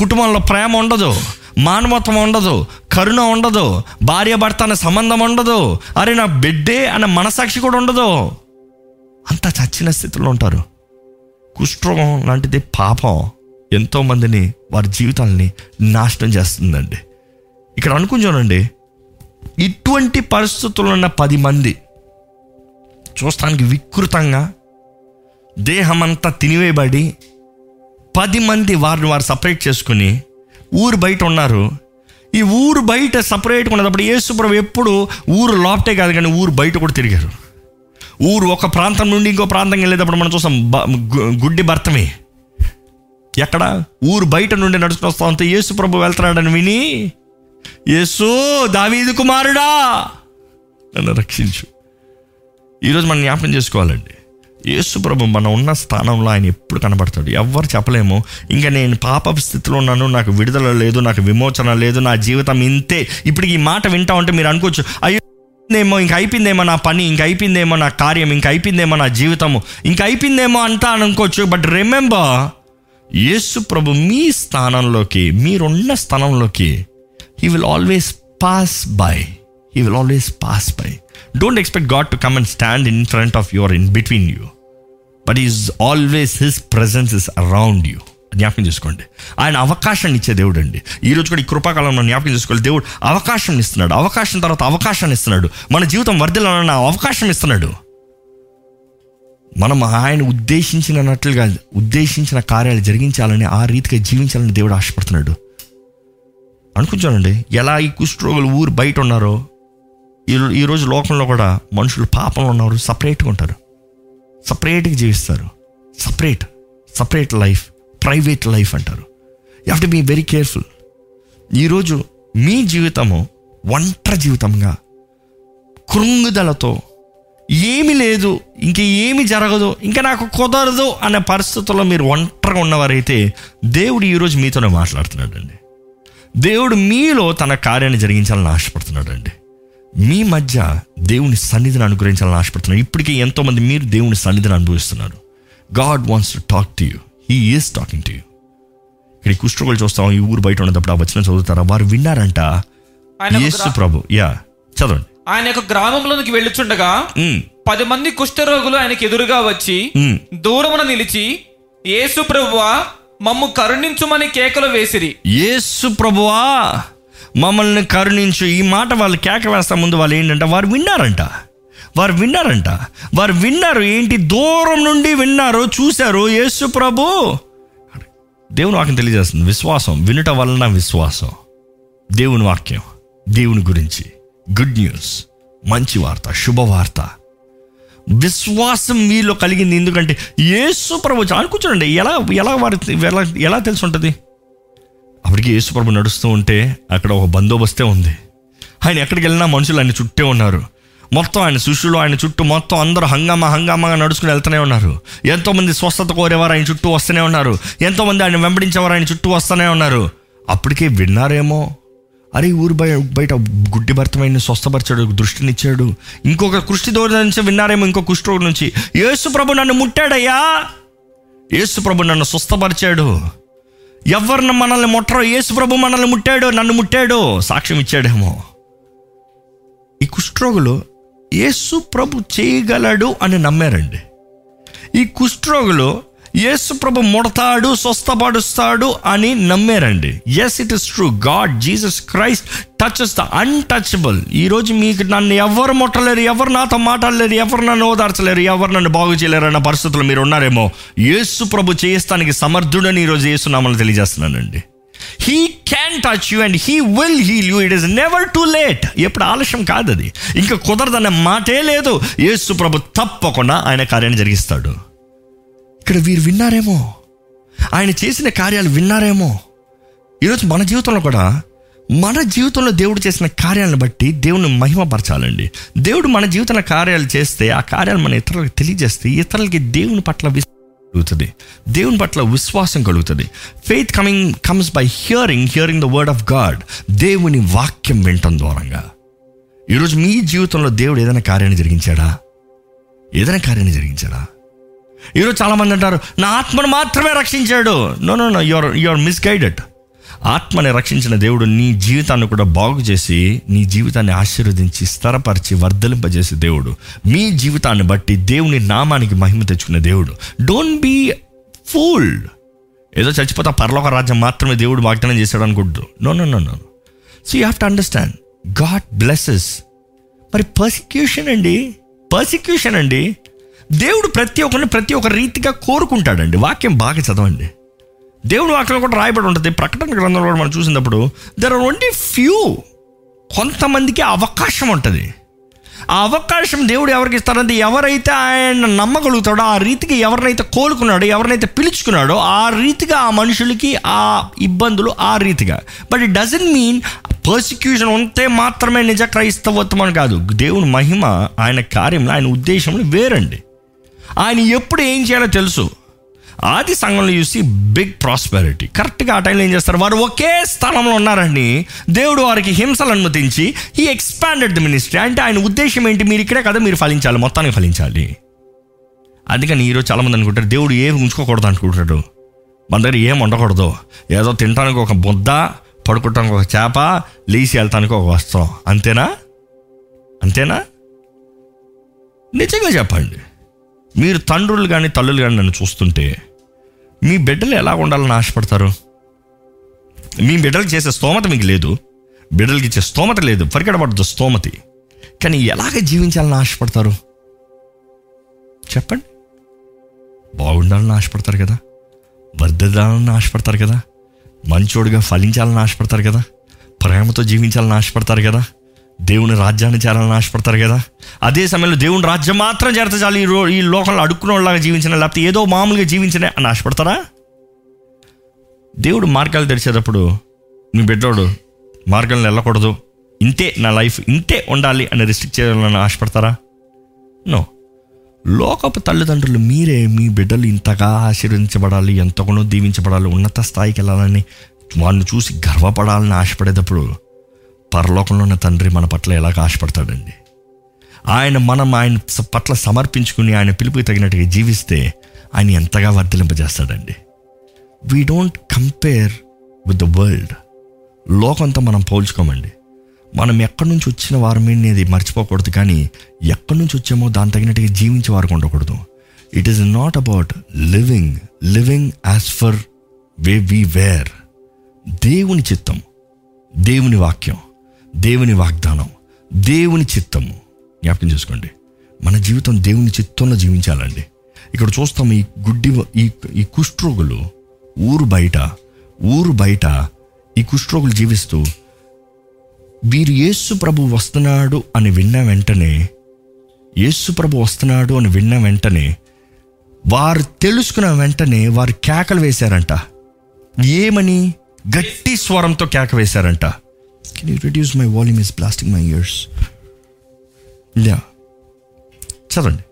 Speaker 1: కుటుంబంలో ప్రేమ ఉండదు మానవత్వం ఉండదు కరుణ ఉండదు భార్య భర్త అనే సంబంధం ఉండదు అరే నా బిడ్డే అనే మనసాక్షి కూడా ఉండదు. అంత చచ్చిన స్థితిలో ఉంటారు. కుష్ఠరోగం లాంటిది పాపం ఎంతోమందిని వారి జీవితాలని నాశనం చేస్తుందండి. ఇక్కడ అనుకుని చూడండి ఇటువంటి పరిస్థితుల్లో ఉన్న పది మంది చూస్తానికి వికృతంగా దేహమంతా తినివేయబడి పది మంది వారిని వారు సపరేట్ చేసుకుని ఊరు బయట ఉన్నారు. ఈ ఊరు బయట సపరేట్గా ఉన్నప్పుడు యేసుప్రభు ఎప్పుడు ఊరు లోపటే కాదు కానీ ఊరు బయట కూడా తిరిగారు. ఊరు ఒక ప్రాంతం నుండి ఇంకో ప్రాంతం వెళ్ళేటప్పుడు మనం చూసాం గుడ్డి భర్తమే. ఎక్కడ? ఊరు బయట నుండి నడుచుకుని వస్తా ఉంటే యేసు ప్రభు వెళ్తున్నాడని విని యేసు దావీదు కుమారుడా నన్ను రక్షించు. ఈరోజు మనం జ్ఞాపకం చేసుకోవాలండి. యేసు ప్రభు మనం ఉన్న స్థానంలో ఆయన ఎప్పుడు కనబడతాడు? ఎవ్వరు చెప్పలేము. ఇంకా నేను పాప స్థితిలో ఉన్నాను నాకు విడుదల లేదు నాకు విమోచన లేదు నా జీవితం ఇంతే. ఇప్పుడు ఈ మాట వింటా ఉంటే మీరు అనుకోవచ్చు అయ్యో ఏమో ఇంక అయిపోయిందేమో నా పని ఇంక అయిపోయిందేమో నా కార్యం ఇంక అయిపోయిందేమో నా జీవితము ఇంక అయిపోయిందేమో అంతా అని అనుకోవచ్చు. బట్ రిమెంబర్ యేసు ప్రభు మీ స్థానంలోకి మీరున్న స్థానంలోకి he will always pass by he will always pass by don't expect God to come and stand in front of your in between you but is always his presence is around you జ్ఞాపకం చేసుకోండి. ఆయన అవకాశాన్ని ఇచ్చే దేవుడు అండి ఈ రోజు కూడా ఈ కృపాకాలంలో జ్ఞాపకం చేసుకోవాలి. దేవుడు అవకాశం ఇస్తున్నాడు. అవకాశం తర్వాత అవకాశాన్ని ఇస్తున్నాడు. మన జీవితం వర్ధిల్లాలన్న అవకాశం ఇస్తున్నాడు. మనం ఆయన ఉద్దేశించినట్లుగా ఉద్దేశించిన కార్యాలు జరిగించాలని ఆ రీతిగా జీవించాలని దేవుడు ఆశపడుతున్నాడు. అనుకుంటానండి ఎలా ఈ కుష్ఠరోగులు ఊరు బయట ఉన్నారో ఈ ఈరోజు లోకంలో కూడా మనుషులు పాపంలో ఉన్నారు సపరేట్గా ఉంటారు. సపరేట్గా జీవిస్తారు. Separate separate life private life అంటారు. You have to be very careful ఈరోజు మీ జీవితము ఒంటరి జీవితంగా కృంగుదలతో ఏమి లేదు ఇంక ఏమి జరగదు ఇంకా నాకు కుదరదు అనే పరిస్థితుల్లో మీరు ఒంటరిగా ఉన్నవారైతే దేవుడు ఈరోజు మీతోనే మాట్లాడుతున్నాడండి. దేవుడు మీలో తన కార్యాన్ని జరిగించాలని ఆశపడుతున్నాడండి. మీ మధ్య దేవుని సన్నిధిని అనుగ్రహించాలని ఆశపడుతున్నారు ఇప్పటికే ఎంతోమంది మీరు దేవుని సన్నిధిని అనుభవిస్తున్నారు. God wants to talk to you he is talking to you ఇక్కడ కుష్ఠరోగులు చూస్తాం. ఈ ఊరు బయట ఉన్నప్పుడు ఆ వచ్చిన చదువుతారా? వారు విన్నారంట. యేసు ప్రభు. యా చదవండి.
Speaker 2: ఆయన యొక్క గ్రామంలోనికి వెళ్ళుచుండగా పది మంది కుష్ఠరోగులు ఆయనకి ఎదురుగా వచ్చి. దూరమున నిలిచి యేసు ప్రభువా మమ్ము కరుణించుమని కేకలు వేసిరి.
Speaker 1: యేసు ప్రభువా మమ్మల్ని కరుణించు. ఈ మాట వాళ్ళు కేక వేస్తా ముందు వాళ్ళు ఏంటంటే వారు విన్నారంట. వారు విన్నారంట. వారు విన్నారు. ఏంటి దూరం నుండి విన్నారు. చూశారు. యేసు ప్రభు. దేవుని వాక్యం తెలియజేస్తుంది. విశ్వాసం. వినుట వలన విశ్వాసం. దేవుని వాక్యం. దేవుని గురించి. గుడ్ న్యూస్ మంచి వార్త. శుభవార్త విశ్వాసం మీలో కలిగింది. ఎందుకంటే యేసు ప్రభు అనుకుంటాండి ఎలా ఎలా వారి ఎలా ఎలా తెలిసి ఉంటుంది అప్పటికి యేసుప్రభు నడుస్తూ ఉంటే అక్కడ ఒక బందోబస్తే ఉంది. ఆయన ఎక్కడికి వెళ్ళినా మనుషులు ఆయన చుట్టే ఉన్నారు. మొత్తం ఆయన శిష్యులు ఆయన చుట్టూ మొత్తం అందరూ హంగామా హంగామాగా నడుచుకుని వెళ్తూనే ఉన్నారు. ఎంతోమంది స్వస్థత కోరేవారు ఆయన చుట్టూ వస్తూనే ఉన్నారు. ఎంతోమంది ఆయన వెంబడించేవారు ఆయన చుట్టూ వస్తూనే ఉన్నారు. అప్పటికే విన్నారేమో? అరే ఊరు బయ బయట గుడ్డి భర్తమైన స్వస్థపరిచాడు దృష్టినిచ్చాడు. ఇంకొక కృష్టి దూరం నుంచి విన్నారేమో ఇంకో కుష్ఠరోగి నుంచి? యేసు ప్రభు నన్ను ముట్టాడయ్యా! యేసు ప్రభు నన్ను స్వస్థపరిచాడు. ఎవరిని మనల్ని ముట్టరో? యేసు ప్రభు మనల్ని ముట్టాడో? నన్ను ముట్టాడో? సాక్ష్యం ఇచ్చాడేమో. ఈ కుష్ఠరోగులు యేసు ప్రభు చేయగలడు అని నమ్మారండి. ఈ కుష్ఠరోగులు యేసు ప్రభు ముడతాడు స్వస్థపడుస్తాడు అని నమ్మారండి. Yes it is true God Jesus Christ touches the untouchable ఈరోజు మీకు నన్ను ఎవరు ముట్టలేరు ఎవరు నాతో మాట్లాడలేరు ఎవరు నన్ను ఓదార్చలేరు ఎవరు నన్ను బాగు చేయలేరు అన్న పరిస్థితులు మీరు ఉన్నారేమో. యేసు ప్రభు చేయిస్తానికి సమర్థుడని ఈరోజు యేసునామని తెలియజేస్తున్నానండి. He can touch you and he will heal you it is never too late ఎప్పుడు ఆలస్యం కాదు అది ఇంకా కుదరదన్న మాటే లేదు. యేసు ప్రభు తప్పకుండా ఆయన కార్యాన్ని జరిగిస్తాడు. ఇక్కడ వీరు విన్నారేమో? ఆయన చేసిన కార్యాలు విన్నారేమో? ఈరోజు మన జీవితంలో కూడా మన జీవితంలో దేవుడు చేసిన కార్యాలను బట్టి దేవుని మహిమపరచాలండి. దేవుడు మన జీవితంలో కార్యాలు చేస్తే ఆ కార్యాలు మన ఇతరులకు తెలియజేస్తే ఇతరులకి దేవుని పట్ల కలుగుతుంది. దేవుని పట్ల విశ్వాసం కలుగుతుంది. Faith coming comes by hearing hearing the word of God దేవుని వాక్యం వినటం ద్వారంగా. ఈరోజు మీ జీవితంలో దేవుడు ఏదైనా కార్యాన్ని జరిగించాడా? ఏదైనా కార్యాన్ని జరిగించాడా? ఈరోజు చాలామంది అంటారు నా ఆత్మను మాత్రమే రక్షించాడు. No no no your your misguided ఆత్మని రక్షించిన దేవుడు నీ జీవితాన్ని కూడా బాగు చేసి నీ జీవితాన్ని ఆశీర్వదించి స్థిరపరిచి వర్ధలింపజేసే దేవుడు. మీ జీవితాన్ని బట్టి దేవుని నామానికి మహిమ తెచ్చుకునే దేవుడు. డోంట్ బీ ఫూల్డ్ ఏదో చచ్చిపోతా పర్లోక రాజ్యం మాత్రమే దేవుడు వాగ్దానం చేశాడు అనుకుంటు. No no no no so you have to understand God blesses మరి పర్సిక్యూషన్ అండి? పర్సిక్యూషన్ అండి? దేవుడు ప్రతి ఒక్కరిని ప్రతి ఒక్క రీతిగా కోరుకుంటాడండి. వాక్యం బాగా చదవండి. దేవుడు వాక్యం కూడా రాయబడి ఉంటుంది. ప్రకటన గ్రంథంలో కూడా మనం చూసినప్పుడు దర్ ఆర్ ఓన్లీ ఫ్యూ కొంతమందికి అవకాశం ఉంటుంది. ఆ అవకాశం దేవుడు ఎవరికి ఇస్తారంటే ఎవరైతే ఆయన నమ్మగలుగుతాడో ఆ రీతికి ఎవరినైతే కోలుకున్నాడో ఎవరినైతే పిలుచుకున్నాడో ఆ రీతిగా ఆ మనుషులకి ఆ ఇబ్బందులు ఆ రీతిగా. But it doesn't mean persecution ఉంటే మాత్రమే నిజ క్రైస్తవత్వం అని కాదు. దేవుని మహిమ ఆయన కార్యంలో ఆయన ఉద్దేశంలో వేరండి. ఆయన ఎప్పుడు ఏం చేయాలో తెలుసు. ఆది సంఘంలో చూసి బిగ్ ప్రాస్పెరిటీ కరెక్ట్గా ఆ టైంలో ఏం చేస్తారు? వారు ఒకే స్థలంలో ఉన్నారండి. దేవుడు వారికి హింసలు అనుమతించి ఈ ఎక్స్పాండెడ్ ది మినిస్ట్రీ అంటే ఆయన ఉద్దేశం ఏంటి? మీరు ఇక్కడే కదా మీరు ఫలించాలి. మొత్తానికి ఫలించాలి. అందుకని ఈరోజు చాలామంది అనుకుంటారు దేవుడు ఏం ఉంచుకోకూడదు అనుకుంటాడు. మన దగ్గర ఏం ఉండకూడదు. ఏదో తినడానికి ఒక ముద్ద పడుకోవటానికి ఒక చేప లేచి వెళ్తానికి ఒక వస్త్రం. అంతేనా? అంతేనా? నిజంగా చెప్పండి. మీరు తండ్రులు కానీ తల్లులు కానీ నన్ను చూస్తుంటే మీ బిడ్డలు ఎలా ఉండాలని ఆశపడతారు? మీ బిడ్డలు చేసే స్తోమత మీకు లేదు. బిడ్డలకి ఇచ్చే స్తోమత లేదు. పరిగెడబడదు స్తోమతి. కానీ ఎలాగ జీవించాలని ఆశపడతారు? చెప్పండి. బాగుండాలని ఆశపడతారు కదా? వర్ధిల్లాలని ఆశపడతారు కదా? మంచోడుగా ఫలించాలని ఆశపడతారు కదా? ప్రేమతో జీవించాలని ఆశపడతారు కదా? దేవుని రాజ్యాన్ని చేరాలని ఆశపడతారు కదా? అదే సమయంలో దేవుని రాజ్యం మాత్రం చేరత చాలు. ఈ రో ఈ లోకంలో అడుక్కున్న వాళ్ళగా జీవించిన లేకపోతే ఏదో మామూలుగా జీవించిన అని ఆశపడతారా? దేవుడు మార్గాలు తెరిచేటప్పుడు మీ బిడ్డోడు మార్గాలను వెళ్ళకూడదు. ఇంతే నా లైఫ్ ఇంతే ఉండాలి అని రిస్ట్రిక్ట్ చేయాలని ఆశపడతారా? నో. లోకపు తల్లిదండ్రులు మీరే మీ బిడ్డలు ఇంతగా ఆశీర్వదించబడాలి ఎంతగానో దీవించబడాలి ఉన్నత స్థాయికి వెళ్ళాలని వాళ్ళని చూసి గర్వపడాలని ఆశపడేటప్పుడు పరలోకంలో ఉన్న తండ్రి మన పట్ల ఎలాగ ఆశపడతాడండి? ఆయన మనం ఆయన పట్ల సమర్పించుకుని ఆయన పిలుపుకి తగినట్టుగా జీవిస్తే ఆయన ఎంతగా వర్ధలింపజేస్తాడండి we don't compare with the world లోకంతో మనం పోల్చుకోమండి. మనం ఎక్కడి నుంచి వచ్చిన వారమే అనేది మర్చిపోకూడదు కానీ ఎక్కడి నుంచి వచ్చామో దాని తగినట్టుగా జీవించే వారికి ఉండకూడదు. It is not about living living as for way we were దేవుని చిత్తం దేవుని వాక్యం. దేవుని వాగ్దానం దేవుని చిత్తము. జ్ఞాపకం చేసుకోండి. మన జీవితం దేవుని చిత్తంలో జీవించాలండి. ఇక్కడ చూస్తాం ఈ గుడ్డి ఈ ఈ కుష్ఠరోగులు ఊరు బయట ఊరు బయట ఈ కుష్ఠరోగులు జీవిస్తూ వీరు యేసు ప్రభు వస్తున్నాడు అని విన్న వెంటనే యేసు ప్రభు వస్తున్నాడు అని విన్న వెంటనే వారు తెలుసుకున్న వెంటనే వారు కేకలు వేశారంట. ఏమని? గట్టి స్వరంతో కేక వేశారంట. Can you reduce my volume is blasting my ears ya చదవండి.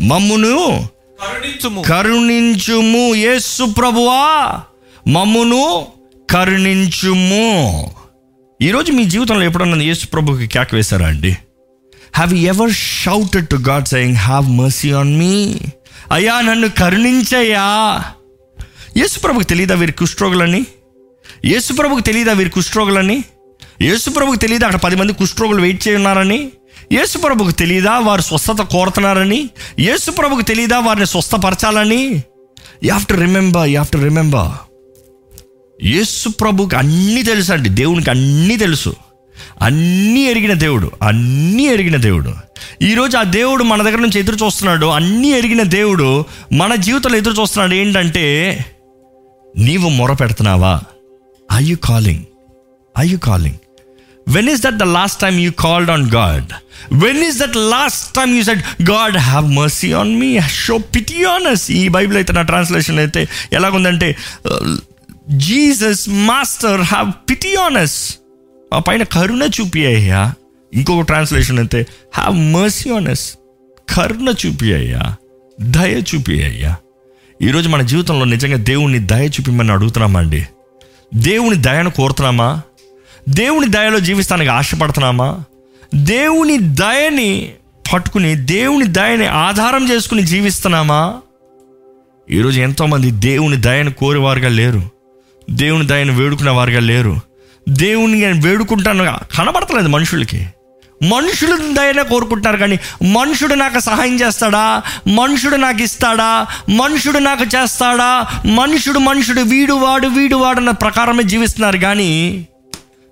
Speaker 1: మమ్మును
Speaker 2: కరుణించుము.
Speaker 1: కరుణించుము యేసు ప్రభువా. మమ్మును కరుణించుము. ఈరోజు మీ జీవితంలో ఎప్పుడన్నా యేసు ప్రభుకి కేక వేశారా అండి? Have ever shouted to God saying have mercy on me అయ్యా నన్ను కరుణించయ్యా. యేసుప్రభుకు తెలియదా వీరి కుష్ఠరోగులని యేసుప్రభుకి తెలియదా వీరి కుష్ఠరోగులని యేసు ప్రభుకి తెలియదా అక్కడ పది మంది కుష్ఠరోగులు వెయిట్ చేయున్నారని ఉన్నారని? తెలియదా వారు స్వస్థత కోరుతున్నారని? యేసుప్రభుకి తెలియదా వారిని స్వస్థపరచాలని? You have to remember you have to remember యేసుప్రభుకి అన్నీ తెలుసు అండి. దేవునికి అన్నీ తెలుసు. అన్నీ ఎరిగిన దేవుడు అన్నీ ఎరిగిన దేవుడు. ఈరోజు ఆ దేవుడు మన దగ్గర నుంచి ఎదురు చూస్తున్నాడు. అన్నీ ఎరిగిన దేవుడు మన జీవితంలో ఎదురు చూస్తున్నాడు. ఏంటంటే నీవు మొర పెడుతున్నావా I you calling I you calling when is that the last time you called on God when is that last time you said God have mercy on me show pity on us ఈ Bible అయితే నా translation అయితే ఎలాగుందంటే Jesus master have pity on us ఆ పైన కరుణ చూపియ్యా ఇంకొక translation అయితే హ్యావ్ మర్సీ ఆన్ అస్ కరుణ చూపియ్యా దయ చూపియ్యా ఈరోజు మన జీవితంలో నిజంగా దేవుణ్ణి దయ చూపిమని అడుగుతున్నామా అండి? దేవుని దయను కోరుతున్నామా? దేవుని దయలో జీవిస్తానికి ఆశపడుతున్నామా? దేవుని దయని పట్టుకుని దేవుని దయని ఆధారం చేసుకుని జీవిస్తున్నామా? ఈరోజు ఎంతోమంది దేవుని దయను కోరేవారుగా లేరు. దేవుని దయను వేడుకునే వారుగా లేరు. దేవుని వేడుకుంటాను కనబడతలేదు మనుషులకి. మనుషులు దయనే కోరుకుంటున్నారు కానీ మనుషుడు నాకు సహాయం చేస్తాడా? మనుషుడు నాకు ఇస్తాడా? మనుషుడు నాకు చేస్తాడా? మనుషుడు మనుషుడు వీడు వాడు వీడు వాడు అన్న ప్రకారమే జీవిస్తున్నారు కానీ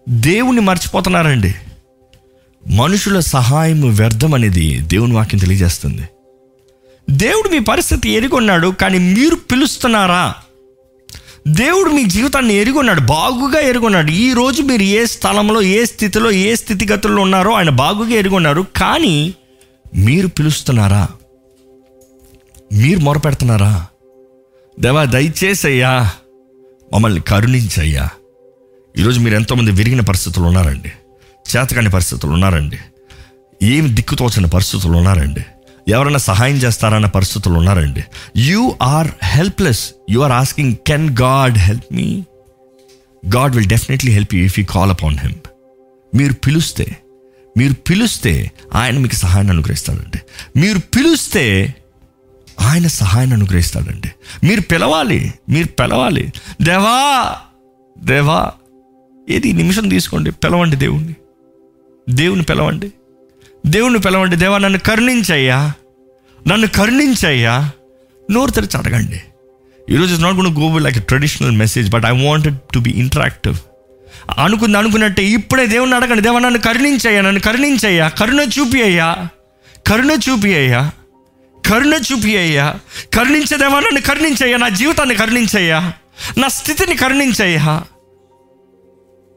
Speaker 1: దేవుణ్ణి మర్చిపోతున్నారండి. మనుషుల సహాయం వ్యర్థం అనేది దేవుని వాక్యం తెలియజేస్తుంది. దేవుడు మీ పరిస్థితి ఎరిగొన్నాడు కానీ మీరు పిలుస్తున్నారా? దేవుడు మీ జీవితాన్ని ఎరుగున్నాడు బాగుగా ఎరుగున్నాడు. ఈ రోజు మీరు ఏ స్థలంలో ఏ స్థితిలో ఏ స్థితిగతుల్లో ఉన్నారో ఆయన బాగుగా ఎరుగున్నారు. కానీ మీరు పిలుస్తున్నారా? మీరు మొరపెడుతున్నారా? దేవా దయచేసయ్యా మమ్మల్ని కరుణించయ్యా. ఈరోజు మీరు ఎంతోమంది విరిగిన పరిస్థితులు ఉన్నారండి. చేతకాని పరిస్థితులు ఉన్నారండి. ఏమి దిక్కుతోచని పరిస్థితులు ఉన్నారండి. ఎవరైనా సహాయం చేస్తారన్న పరిస్థితులు ఉన్నారండి. You are helpless you are asking can God help me God will definitely help you if you call upon him మీరు పిలుస్తే మీరు పిలుస్తే ఆయన మీకు సహాయాన్ని అనుగ్రహిస్తాడండి. మీరు పిలుస్తే ఆయన సహాయాన్ని అనుగ్రహిస్తాడండి. మీరు పిలవాలి మీరు పిలవాలి. దేవా దేవా ఏది నిమిషం తీసుకోండి పిలవండి దేవుణ్ణి. దేవుని పిలవండి. దేవుణ్ణి పిలవండి దేవా నన్ను కరుణించయ్యా నన్ను కరుణించయ్యా నోరు తెరిచి అడగండి. ఈరోజు is not gonna go like traditional message but I wanted to be interactive అనుకుంది అనుకున్నట్టే ఇప్పుడే దేవుణ్ణి అడగండి దేవా నన్ను కరుణించయ్యా నన్ను కరుణించయ్యా కరుణ చూపి అయ్యా కరుణ చూపి అయ్యా కరుణ చూపి అయ్యా కరుణించదేవా నన్ను కరుణించయ్యా నా జీవితాన్ని కరుణించయ్యా నా స్థితిని కరుణించయ్యా.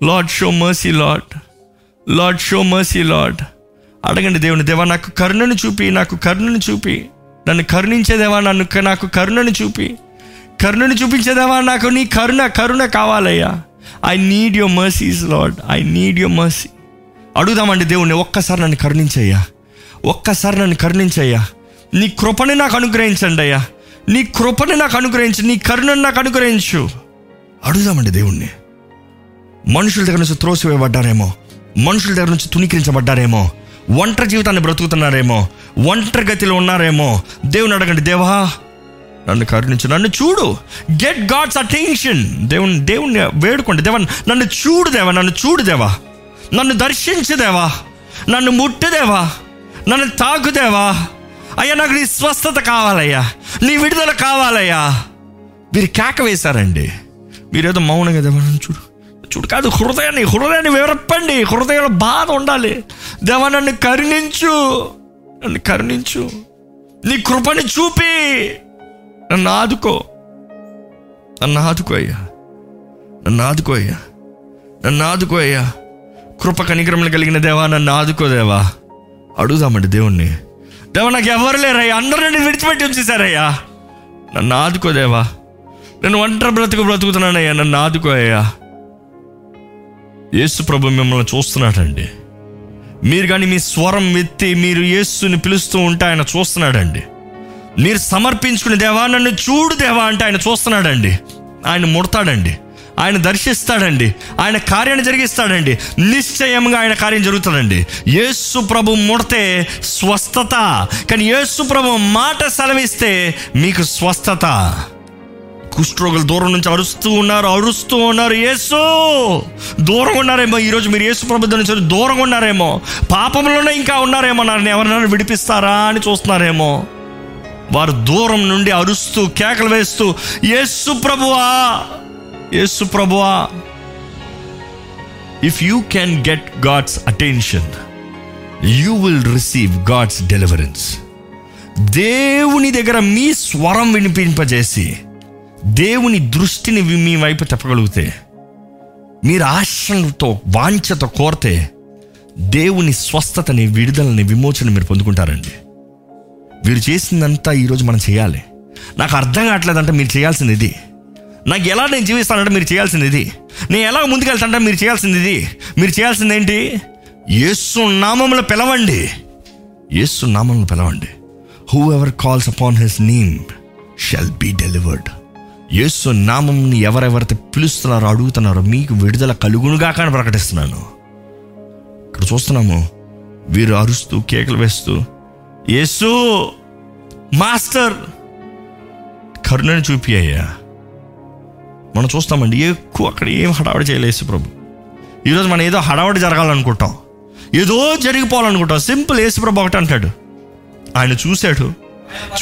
Speaker 1: Lord show mercy Lord Lord show mercy Lord అడగండి దేవుని దేవా నాకు కరుణను చూపి నాకు కరుణను చూపి. నన్ను కరుణించేదేవా నన్ను నాకు కరుణను చూపి. కరుణను చూపించేదేవా నాకు నీ కరుణ కరుణ కావాలయ్యా. I need your mercies Lord I need your mercy అడుగుదామండి దేవుణ్ణి ఒక్కసారి నన్ను కరుణించయ్యా. ఒక్కసారి నన్ను కరుణించయ్యా. నీ కృపని నాకు అనుగ్రహించండి అయ్యా. నీ కృపని నాకు అనుగ్రహించు నీ కరుణను నాకు అనుగ్రహించు. అడుగుదామండి దేవుణ్ణి. మనుషుల దగ్గర నుంచి త్రోసివేయబడ్డారేమో. మనుషుల దగ్గర నుంచి తుణీకరించబడ్డారేమో. ఒంటరి జీవితాన్ని బ్రతుకుతున్నారేమో ఒంటరి గతిలో ఉన్నారేమో. దేవుని అడగండి దేవా నన్ను కరుణించు నన్ను చూడు. గెట్ గాడ్స్ అటెన్షన్ దేవుని దేవుణ్ణి వేడుకోండి దేవా నన్ను చూడు దేవా నన్ను చూడు దేవా. నన్ను దర్శించు దేవా. నన్ను ముట్టు దేవా. నన్ను తాగుదేవా అయ్యా నాకు నీ స్వస్థత కావాలయ్యా. నీ విడుదల కావాలయ్యా. మీరు కేక వేశారండి. మీరేదో మౌనంగా దేవా నన్ను చూడు. చూడు కాదు హృదయాన్ని హృదయాన్ని వివరపండి హృదయంలో బాధ ఉండాలి. దేవా నన్ను కరుణించు నన్ను కరుణించు. నీ కృపని చూపి నన్ను ఆదుకో. నన్ను ఆదుకో అయ్యా. నన్ను ఆదుకో అయ్యా. నన్ను ఆదుకో అయ్యా. కృప కనిక్రమలు కలిగిన దేవా నన్ను ఆదుకో దేవా. అడుగుదామండి దేవుణ్ణి. దేవా నాకు ఎవరు లేరయ్యా? అందరూ నన్ను విడిచిపెట్టి ఉంచేశారయ్యా. నన్ను ఆదుకో దేవా. నేను ఒంటరి బ్రతుకు బ్రతుకుతున్నానయ్యా. నన్ను ఆదుకో అయ్యా. యేసు ప్రభు మిమ్మల్ని చూస్తున్నాడండి. మీరు కానీ మీ స్వరం ఎత్తి మీరు యేసుని పిలుస్తూ ఉంటే ఆయన చూస్తున్నాడండి. మీరు సమర్పించుకుని దేవా నన్ను చూడు దేవా అంటే ఆయన చూస్తున్నాడండి. ఆయన ముడతాడండి. ఆయన దర్శిస్తాడండి. ఆయన కార్యాన్ని జరిగిస్తాడండి. నిశ్చయంగా ఆయన కార్యం జరుగుతుందండి. యేసు ప్రభు ముడితే స్వస్థత. కానీ యేసు ప్రభు మాట సెలవిస్తే మీకు స్వస్థత. కుష్ఠరోగులు దూరం నుంచి అరుస్తూ ఉన్నారు అరుస్తూ ఉన్నారు. యేసు! దూరంగా ఉన్నారేమో ఈరోజు మీరు యేసు ప్రభుత్వం నుంచి దూరంగా ఉన్నారేమో. పాపంలోనే ఇంకా ఉన్నారేమో నన్ను. ఎవరినైనా విడిపిస్తారా అని చూస్తున్నారేమో. వారు దూరం నుండి అరుస్తూ కేకలు వేస్తూ యేసు ప్రభువా! యేసు ప్రభువా! If you can get God's attention you will receive God's deliverance దేవుని దగ్గర మీ స్వరం వినిపింపజేసి దేవుని దృష్టిని వి- మీ వైపు తిప్పగలిగితే మీరు ఆశతో వాంఛతో కోరితే దేవుని స్వస్థతని విడుదలని విమోచన మీరు పొందుకుంటారండి. వీరు చేసిందంతా ఈరోజు మనం చేయాలి. నాకు అర్థం కావట్లేదంటే మీరు చేయాల్సింది ఇది. నాకు ఎలా నేను జీవిస్తానంటే మీరు చేయాల్సింది ఇది. నేను ఎలా ముందుకెళ్తానంటే మీరు చేయాల్సింది ఇది. మీరు చేయాల్సింది ఏంటి? యేసు నామంలో పిలవండి. యేసు నామంలో పిలవండి. Whoever calls upon his name shall be delivered Yesu నామంని ఎవరెవరైతే పిలుస్తున్నారో అడుగుతున్నారో మీకు విడుదల కలుగునుగా కానీ ప్రకటిస్తున్నాను. ఇక్కడ చూస్తున్నాము వీరు అరుస్తూ కేకలు వేస్తూ యేసు మాస్టర్! కరుణను చూపి అయ్యా! మనం చూస్తామండి ఎక్కువ అక్కడ ఏం హడావడి చేయలేసు ప్రభు. ఈరోజు మనం ఏదో హడావడి జరగాలనుకుంటాం. ఏదో జరిగిపోవాలనుకుంటాం. సింపుల్ యేసు ప్రభు ఒకటి అంటాడు. ఆయన చూశాడు.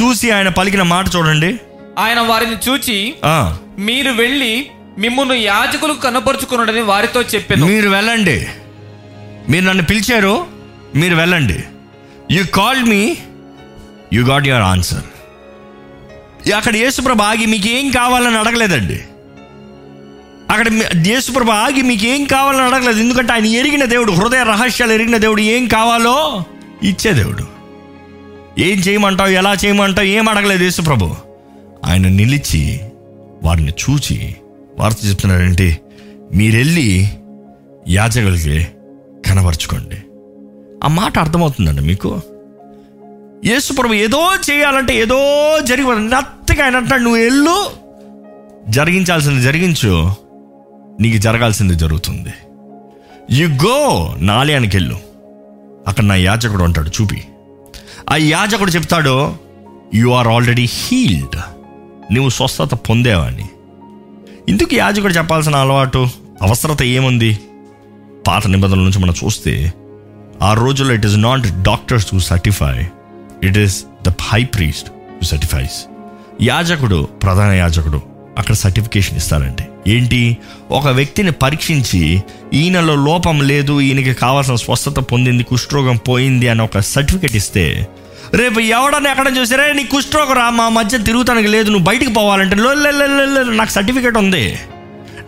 Speaker 1: చూసి ఆయన పలికిన మాట చూడండి.
Speaker 2: ఆయన వారిని చూచి మీరు వెళ్ళి మిమ్మును యాజకులకు కనపరుచుకున్నాడని వారితో చెప్పాను.
Speaker 1: మీరు వెళ్ళండి. మీరు నన్ను పిలిచారు మీరు వెళ్ళండి. You call me you got your answer అక్కడ యేసుప్రభ ఆగి మీకు ఏం కావాలని అడగలేదండి. అక్కడ యేసుప్రభ ఆగి మీకు ఏం కావాలని అడగలేదు. ఎందుకంటే ఆయన ఎరిగిన దేవుడు హృదయ రహస్యాలు ఎరిగిన దేవుడు ఏం కావాలో ఇచ్చే దేవుడు. ఏం చేయమంటావు? ఎలా చేయమంటావు? ఏం అడగలేదు యేసుప్రభు. ఆయన నిలిచి వారిని చూచి వార్త చెప్తున్నాడంటే మీరెళ్ళి యాజకులకి కనబరుచుకోండి. ఆ మాట అర్థమవుతుందండి మీకు? యేసుప్రభు ఏదో చేయాలంటే ఏదో జరిగి నత్తగా ఆయన అంటాడు నువ్వు వెళ్ళు జరిగించాల్సింది జరిగించు నీకు జరగాల్సింది జరుగుతుంది. యు గో నా ఆలయానికి వెళ్ళు. అక్కడ నా యాజకుడు అంటాడు చూపి. ఆ యాజకుడు చెప్తాడు యు ఆర్ ఆల్రెడీ హీల్డ్ నువ్వు స్వస్థత పొందేవాడిని ఇందుకు యాజకుడు చెప్పాల్సిన అలవాటు అవసరత ఏముంది? పాత నిబంధనల నుంచి మనం చూస్తే ఆ రోజుల్లో it is not doctors to certify it is the high priest to certifies యాజకుడు ప్రధాన యాజకుడు అక్కడ సర్టిఫికేషన్ ఇస్తారంటే. ఏంటి? ఒక వ్యక్తిని పరీక్షించి ఈయనలో లోపం లేదు ఈయనకి కావాల్సిన స్వస్థత పొందింది కుష్ఠరోగం పోయింది అని ఒక సర్టిఫికేట్ ఇస్తే రేపు ఎవడన్నా ఎక్కడ చూసారే నీ కుష్ఠరోగరా మా మధ్య తిరుగుతానికి లేదు నువ్వు బయటికి పోవాలంటే "లో, నాకు సర్టిఫికేట్ ఉంది.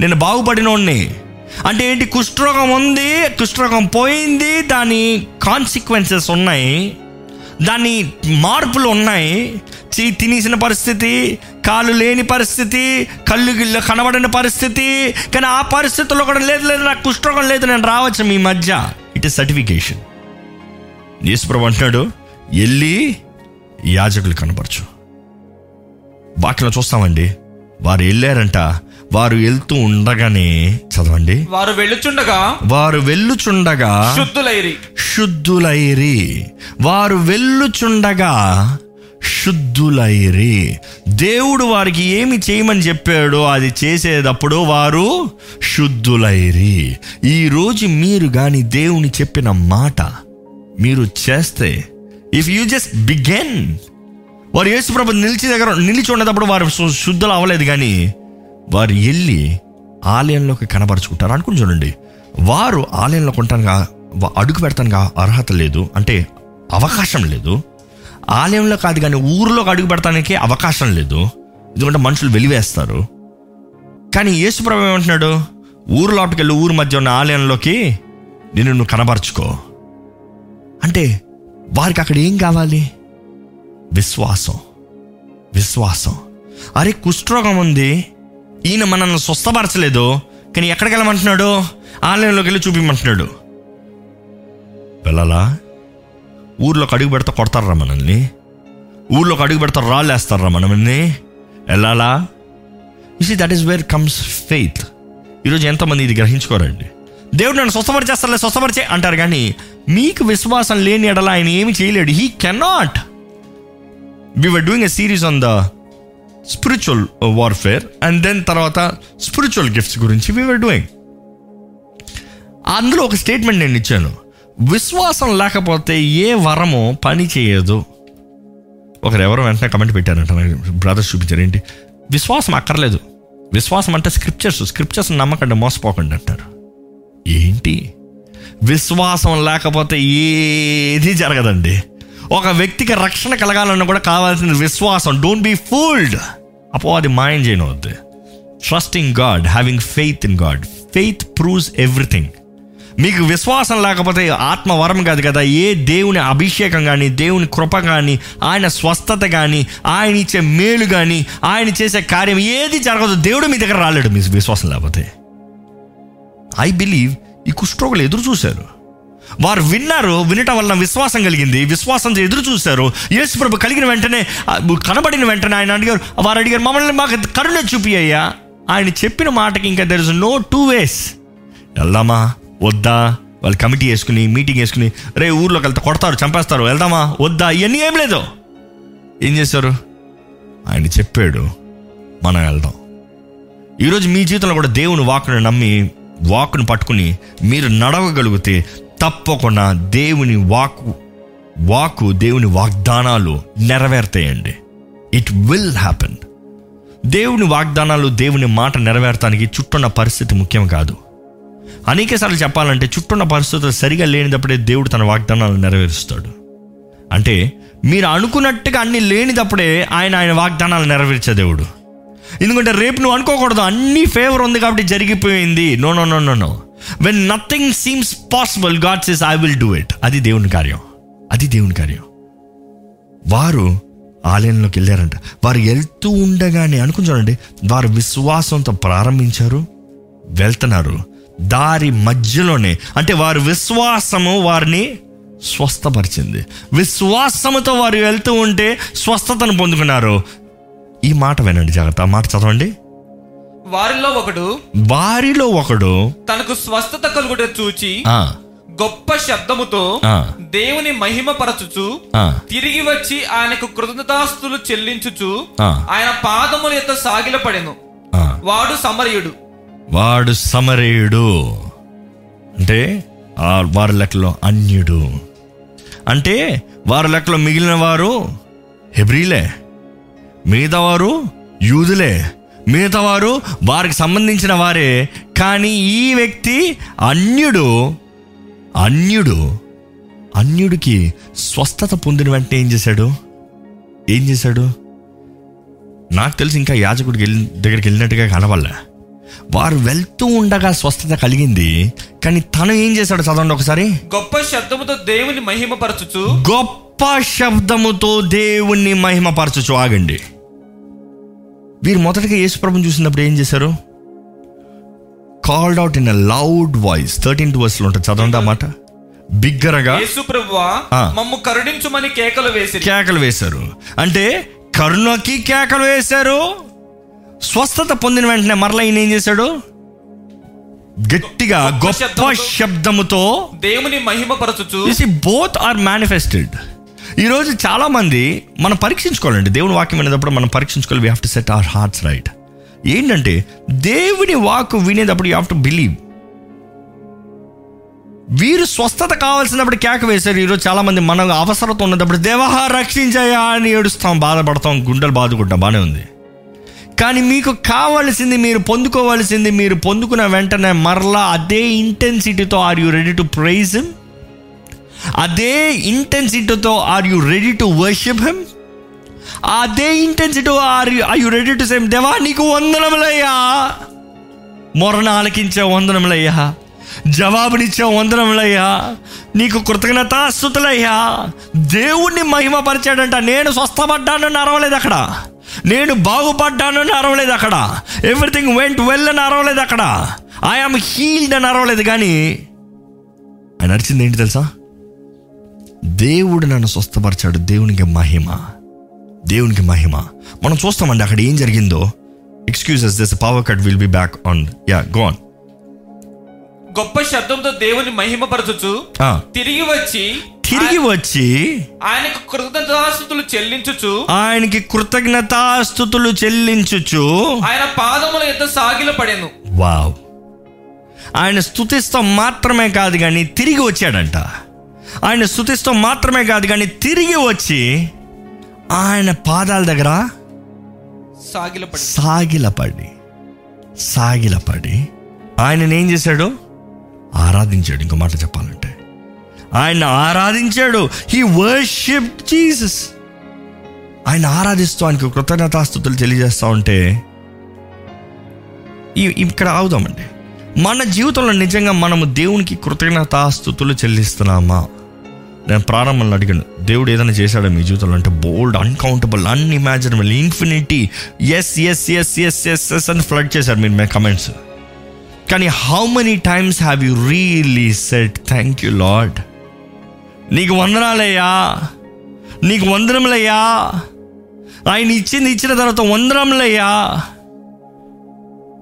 Speaker 1: నేను బాగుపడినోడిని. అంటే ఏంటి కుష్ఠరోగం ఉంది కుష్ఠరోగం పోయింది దాని కాన్సిక్వెన్సెస్ ఉన్నాయి దాని మార్పులు ఉన్నాయి. చీ- తినేసిన పరిస్థితి కాలు లేని పరిస్థితి కళ్ళు గిళ్ళు కనబడిన పరిస్థితి. కానీ ఆ పరిస్థితుల్లో కూడా లేదు లేదు నాకు కుష్ఠరోగం లేదు నేను రావచ్చు మీ మధ్య. ఇట్ ఇస్ సర్టిఫికేషన్ యేసుప్రభు అంటున్నాడు వెళ్ళి యాజకులు కనపరచు వాటిలో చూస్తామండి. వారు వెళ్ళారంట వారు వెళ్తూ ఉండగానే చదవండి.
Speaker 2: వారు వెళ్ళుచుండగా
Speaker 1: వారు వెళ్ళుచుండగా
Speaker 2: శుద్ధులైరి.
Speaker 1: శుద్ధులైరి. వారు వెళ్ళుచుండగా శుద్ధులైరి. దేవుడు వారికి ఏమి చేయమని చెప్పాడో అది చేసేటప్పుడు వారు శుద్ధులైరి. ఈరోజు మీరు కానీ దేవుని చెప్పిన మాట మీరు చేస్తే ఇఫ్ యూ జస్ట్ బిగెన్ వారు యేసుప్రభు నిలిచి దగ్గర నిలిచి ఉండేటప్పుడు వారు శుద్ధులు అవ్వలేదు కానీ వారు వెళ్ళి ఆలయంలోకి కనబరుచుకుంటారు. అనుకుని చూడండి. వారు ఆలయంలో కొనటానికి అడుగు పెడతానికి అర్హత లేదు. అంటే అవకాశం లేదు. ఆలయంలో కాదు కానీ ఊరిలోకి అడుగు పెడతానికి అవకాశం లేదు. ఎందుకంటే మనుషులు వెలివేస్తారు. కానీ యేసుప్రభు ఏమంటున్నాడు? ఊరు లోపలికి వెళ్ళి ఊరు మధ్య ఉన్న ఆలయంలోకి నిన్ను నువ్వు కనబరుచుకో. అంటే వారికి అక్కడ ఏం కావాలి? విశ్వాసం. విశ్వాసం. అరే కుష్ఠరోగం ఉంది. ఈయన మనల్ని స్వస్థపరచలేదు. కానీ ఎక్కడికి వెళ్ళమంటున్నాడు? ఆలయంలోకి వెళ్ళి చూపించమంటున్నాడు. వెళ్ళాలా? ఊర్లోకి అడుగు పెడతా కొడతారా మనల్ని? ఊర్లోకి అడుగు పెడతా రాళ్ళు వేస్తారా మనల్ని? వెళ్ళాలా? You that is where comes faith ఈరోజు ఎంతమంది ఇది గ్రహించుకోరండి? దేవుడు నన్ను స్వస్థపరిచేస్తాలే స్వస్థపరిచే అంటారు. కానీ మీకు విశ్వాసం లేని ఎడల ఆయన ఏమి చేయలేడు. He cannot we were doing a series on the spiritual warfare and then తర్వాత స్పిరిచువల్ గిఫ్ట్స్ గురించి వి వర్ డూయింగ్ అందులో ఒక స్టేట్మెంట్ నేను ఇచ్చాను. విశ్వాసం లేకపోతే ఏ వరము పని చేయదు. ఒకరు వెంటనే కమెంట్ పెట్టారంట నాకు. బ్రదర్స్ చూపించారు. ఏంటి? విశ్వాసం అక్కర్లేదు. విశ్వాసం అంటే స్క్రిప్చర్స్ స్క్రిప్చర్స్ నమ్మకండి మోసపోకండి అంటారు. ఏంటి? విశ్వాసం లేకపోతే ఏది జరగదండి. ఒక వ్యక్తికి రక్షణ కలగాలన్నా కూడా కావాల్సిన విశ్వాసం. డోంట్ బీ ఫూల్డ్ అపో అది మాయం చేయనవద్దు trusting God having faith in God faith proves everything మీకు విశ్వాసం లేకపోతే ఆత్మ వరం కాదు కదా. ఏ దేవుని అభిషేకం కానీ దేవుని కృప కానీ ఆయన స్వస్థత కానీ ఆయన ఇచ్చే మేలు కానీ ఆయన చేసే కార్యం ఏది జరగదు. దేవుడు మీ దగ్గర రాలేడు మీ విశ్వాసం లేకపోతే. ఐ బిలీవ్ ఈ కుష్ఠరోగులు ఎదురు చూశారు. వారు విన్నారు వినటం వల్ల విశ్వాసం కలిగింది. విశ్వాసం ఎదురు చూశారు. యేసుప్రభు కలిగిన వెంటనే కనబడిన వెంటనే ఆయన అడిగారు వారు అడిగారు మమ్మల్ని మాకు కరుణ చూపి అయ్యా. ఆయన చెప్పిన మాటకి ఇంకా there is no two ways వెళ్దామా? వద్దా? వాళ్ళు కమిటీ వేసుకుని మీటింగ్ వేసుకుని రే ఊర్లోకి వెళ్తే కొడతారు చంపేస్తారు వెళ్దామా? వద్దా? ఇవన్నీ ఏం లేదు. ఏం చేశారు? ఆయన చెప్పాడు మనం వెళ్దాం. ఈరోజు మీ జీవితంలో కూడా దేవుని వాక్కును నమ్మి వాక్కును పట్టుకుని మీరు నడవగలిగితే తప్పకుండా దేవుని వాక్కు వాక్కు దేవుని వాగ్దానాలు నెరవేరుతాయండి. ఇట్ విల్ హ్యాపెన్ దేవుని వాగ్దానాలు దేవుని మాట నెరవేర్తానికి చుట్టున్న పరిస్థితి ముఖ్యం కాదు. అనేకసార్లు చెప్పాలంటే చుట్టున్న పరిస్థితులు సరిగా లేనిదప్పుడే దేవుడు తన వాగ్దానాలు నెరవేరుస్తాడు. అంటే మీరు అనుకున్నట్టుగా అన్ని లేనిదప్పుడే ఆయన ఆయన వాగ్దానాలు నెరవేర్చే దేవుడు. ఎందుకంటే రేపు నువ్వు అనుకోకూడదు. అన్ని ఫేవర్ ఉంది కాబట్టి జరిగిపోయింది. No no no no no when nothing seems possible God is I will do it అది దేవుని కార్యం. అది దేవుని కార్యం. వారు ఆలయంలోకి వెళ్ళారంట. వారు వెళ్తూ ఉండగానే అనుకుని చూడండి వారు విశ్వాసంతో ప్రారంభించారు వెళ్తున్నారు. దారి మధ్యలోనే అంటే వారి విశ్వాసము వారిని స్వస్థపరిచింది. విశ్వాసముతో వారు వెళ్తూ ఉంటే స్వస్థతను పొందుకున్నారు. ఈ మాట వినండి జాగ్రత్త. ఆ మాట చదవండి.
Speaker 2: వారిలో ఒకడు
Speaker 1: వారిలో ఒకడు
Speaker 2: తనకు స్వస్థత కలుగుట చూచి గొప్ప శబ్దముతో దేవుని మహిమ పరచుచు
Speaker 1: ఆ,
Speaker 2: తిరిగి వచ్చి ఆయనకు కృతజ్ఞతాస్తులు చెల్లించుచు ఆయన పాదముల యొక్క సాగిలపడెను. వాడు సమరయుడు.
Speaker 1: వాడు సమరేయుడు. అంటే వారి లెక్కలో అన్యుడు. అంటే వారి లెక్కలో మిగిలిన వారు హెబ్రీలే. మిగతా వారు యూదులే మిగతా వారు వారికి సంబంధించిన వారే. కానీ ఈ వ్యక్తి అన్యుడు అన్యుడు అన్యుడికి స్వస్థత పొందిన వెంటనే ఏం చేశాడు? ఏం చేశాడు? నాకు తెలిసి ఇంకా యాజకుడికి వెళ్ళి దగ్గరికి వెళ్ళినట్టుగా కనవల్ల వారు వెళ్తూ ఉండగా స్వస్థత కలిగింది. కానీ తను ఏం చేశాడు చదవండి ఒకసారి?
Speaker 2: గొప్ప శబ్దముతో దేవుని మహిమపరచుచు.
Speaker 1: గొప్ప శబ్దముతో దేవుణ్ణి మహిమపరచచ్చు ఆగండి. వీరు మొదటగా యేసుప్రభుని చూసినప్పుడు ఏం చేశారు? Called out in a loud voice thirteen two వర్స్లో ఉంటుంది. చదవండి ఆ మాట. బిగ్గరగా.
Speaker 2: మమ్ము కరుణించుమని కేకలు వేసిరి.
Speaker 1: కేకలు వేశారు. అంటే కరుణకి కేకలు వేశారు. స్వస్థత పొందిన వెంటనే మరలా ఈయన ఏం చేశాడు? గట్టిగా
Speaker 2: గొప్ప శబ్దముతో దేవుని మహిమపరచుచు
Speaker 1: బోత్ ఆర్ మేనిఫెస్టెడ్ ఈరోజు చాలామంది మనం పరీక్షించుకోవాలండి. దేవుని వాక్యం వినేటప్పుడు మనం పరీక్షించుకోవాలి. We have to set our hearts right ఏంటంటే దేవుని వాక్ వినేటప్పుడు యూ హ్యావ్ టు బిలీవ్ వీరు స్వస్థత కావాల్సినప్పుడు కేక వేశారు. ఈరోజు చాలామంది మనం మన అవసరత ఉన్నప్పుడు దేవహ రక్షించాయా అని ఏడుస్తాం బాధపడతాం గుండెలు బాదుకుంటాం. బాగానే ఉంది. కానీ మీకు కావలసింది మీరు పొందుకోవాల్సింది మీరు పొందుకున్న వెంటనే మరలా అదే ఇంటెన్సిటీతో are you ready to praise him అదే ఇంటెన్సిటీతో are you ready to worship him అదే intensity are you are you ready to same దేవా నీకు వందనములయ్యా. మొరణ ఆలకించే వందనములయ్యా. జవాబునిచ్చే వందనములయ్యా. నీకు కృతజ్ఞతాస్తుతులయ్యా. దేవుణ్ణి మహిమపరిచాడంట. నేను స్వస్థపడ్డానని అరవలేదు అక్కడ. నేను బాగుపడ్డానని అరవలేదు అక్కడ. ఎవ్రీథింగ్ వెంట్ వెల్ అని అరవలేదు అక్కడ. ఐఆమ్ హీల్డ్ అని అరవలేదు కానీ ఆయన అరిచింది ఏంటి తెలుసా? దేవుడు నన్ను స్వస్థపరిచాడు. దేవునికి మహిమ. దేవునికి మహిమ. మనం చూస్తామండి అక్కడ ఏం జరిగిందో. Excuses this power cut will be back on ya gonna
Speaker 2: గొప్ప శబ్దంతో దేవుని మహిమపరచుచు తిరిగి వచ్చి
Speaker 1: తిరిగి వచ్చి
Speaker 2: ఆయనకు కృతజ్ఞతాస్తుతులు చెల్లించుచు
Speaker 1: ఆయనకి కృతజ్ఞతాస్థుతులు చెల్లించుచు
Speaker 2: ఆయన పాదముల యొద్ద సాగిల పడెను
Speaker 1: వావ్ ఆయన స్థుతిస్తాం మాత్రమే కాదు కానీ తిరిగి వచ్చాడంట. ఆయన స్థుతిస్తాం మాత్రమే కాదు కానీ తిరిగి వచ్చి ఆయన పాదాల దగ్గర
Speaker 2: సాగిల పడి
Speaker 1: సాగిలపడి సాగిలపడి ఆయనను ఏం చేశాడు? ఆరాధించాడు. ఇంకో మాట చెప్పాలంటే ఆయన ఆరాధించాడు. హీ వర్షిప్ జీసస్ ఆయన ఆరాధిస్తూ ఆయనకు కృతజ్ఞతాస్థుతులు తెలియజేస్తూ ఉంటే ఈ- ఇక్కడ ఆగుదామండి. మన జీవితంలో నిజంగా మనము దేవునికి కృతజ్ఞతాస్థుతులు చెల్లిస్తున్నామా? నేను ప్రారంభంలో అడిగాను దేవుడు ఏదైనా చేశాడా మీ జీవితంలో? అంటే bold uncountable unimaginable infinity yes yes yes yes yes yes అని ఫ్లడ్ చేశారు మీరు మీ కమెంట్స్ కానీ how many times have you really said thank you Lord నీకు వందనాలయ్యా. నీకు వందనములయ్యా. ఆయన ఇచ్చింది ఇచ్చిన తర్వాత వందనములయ్యా.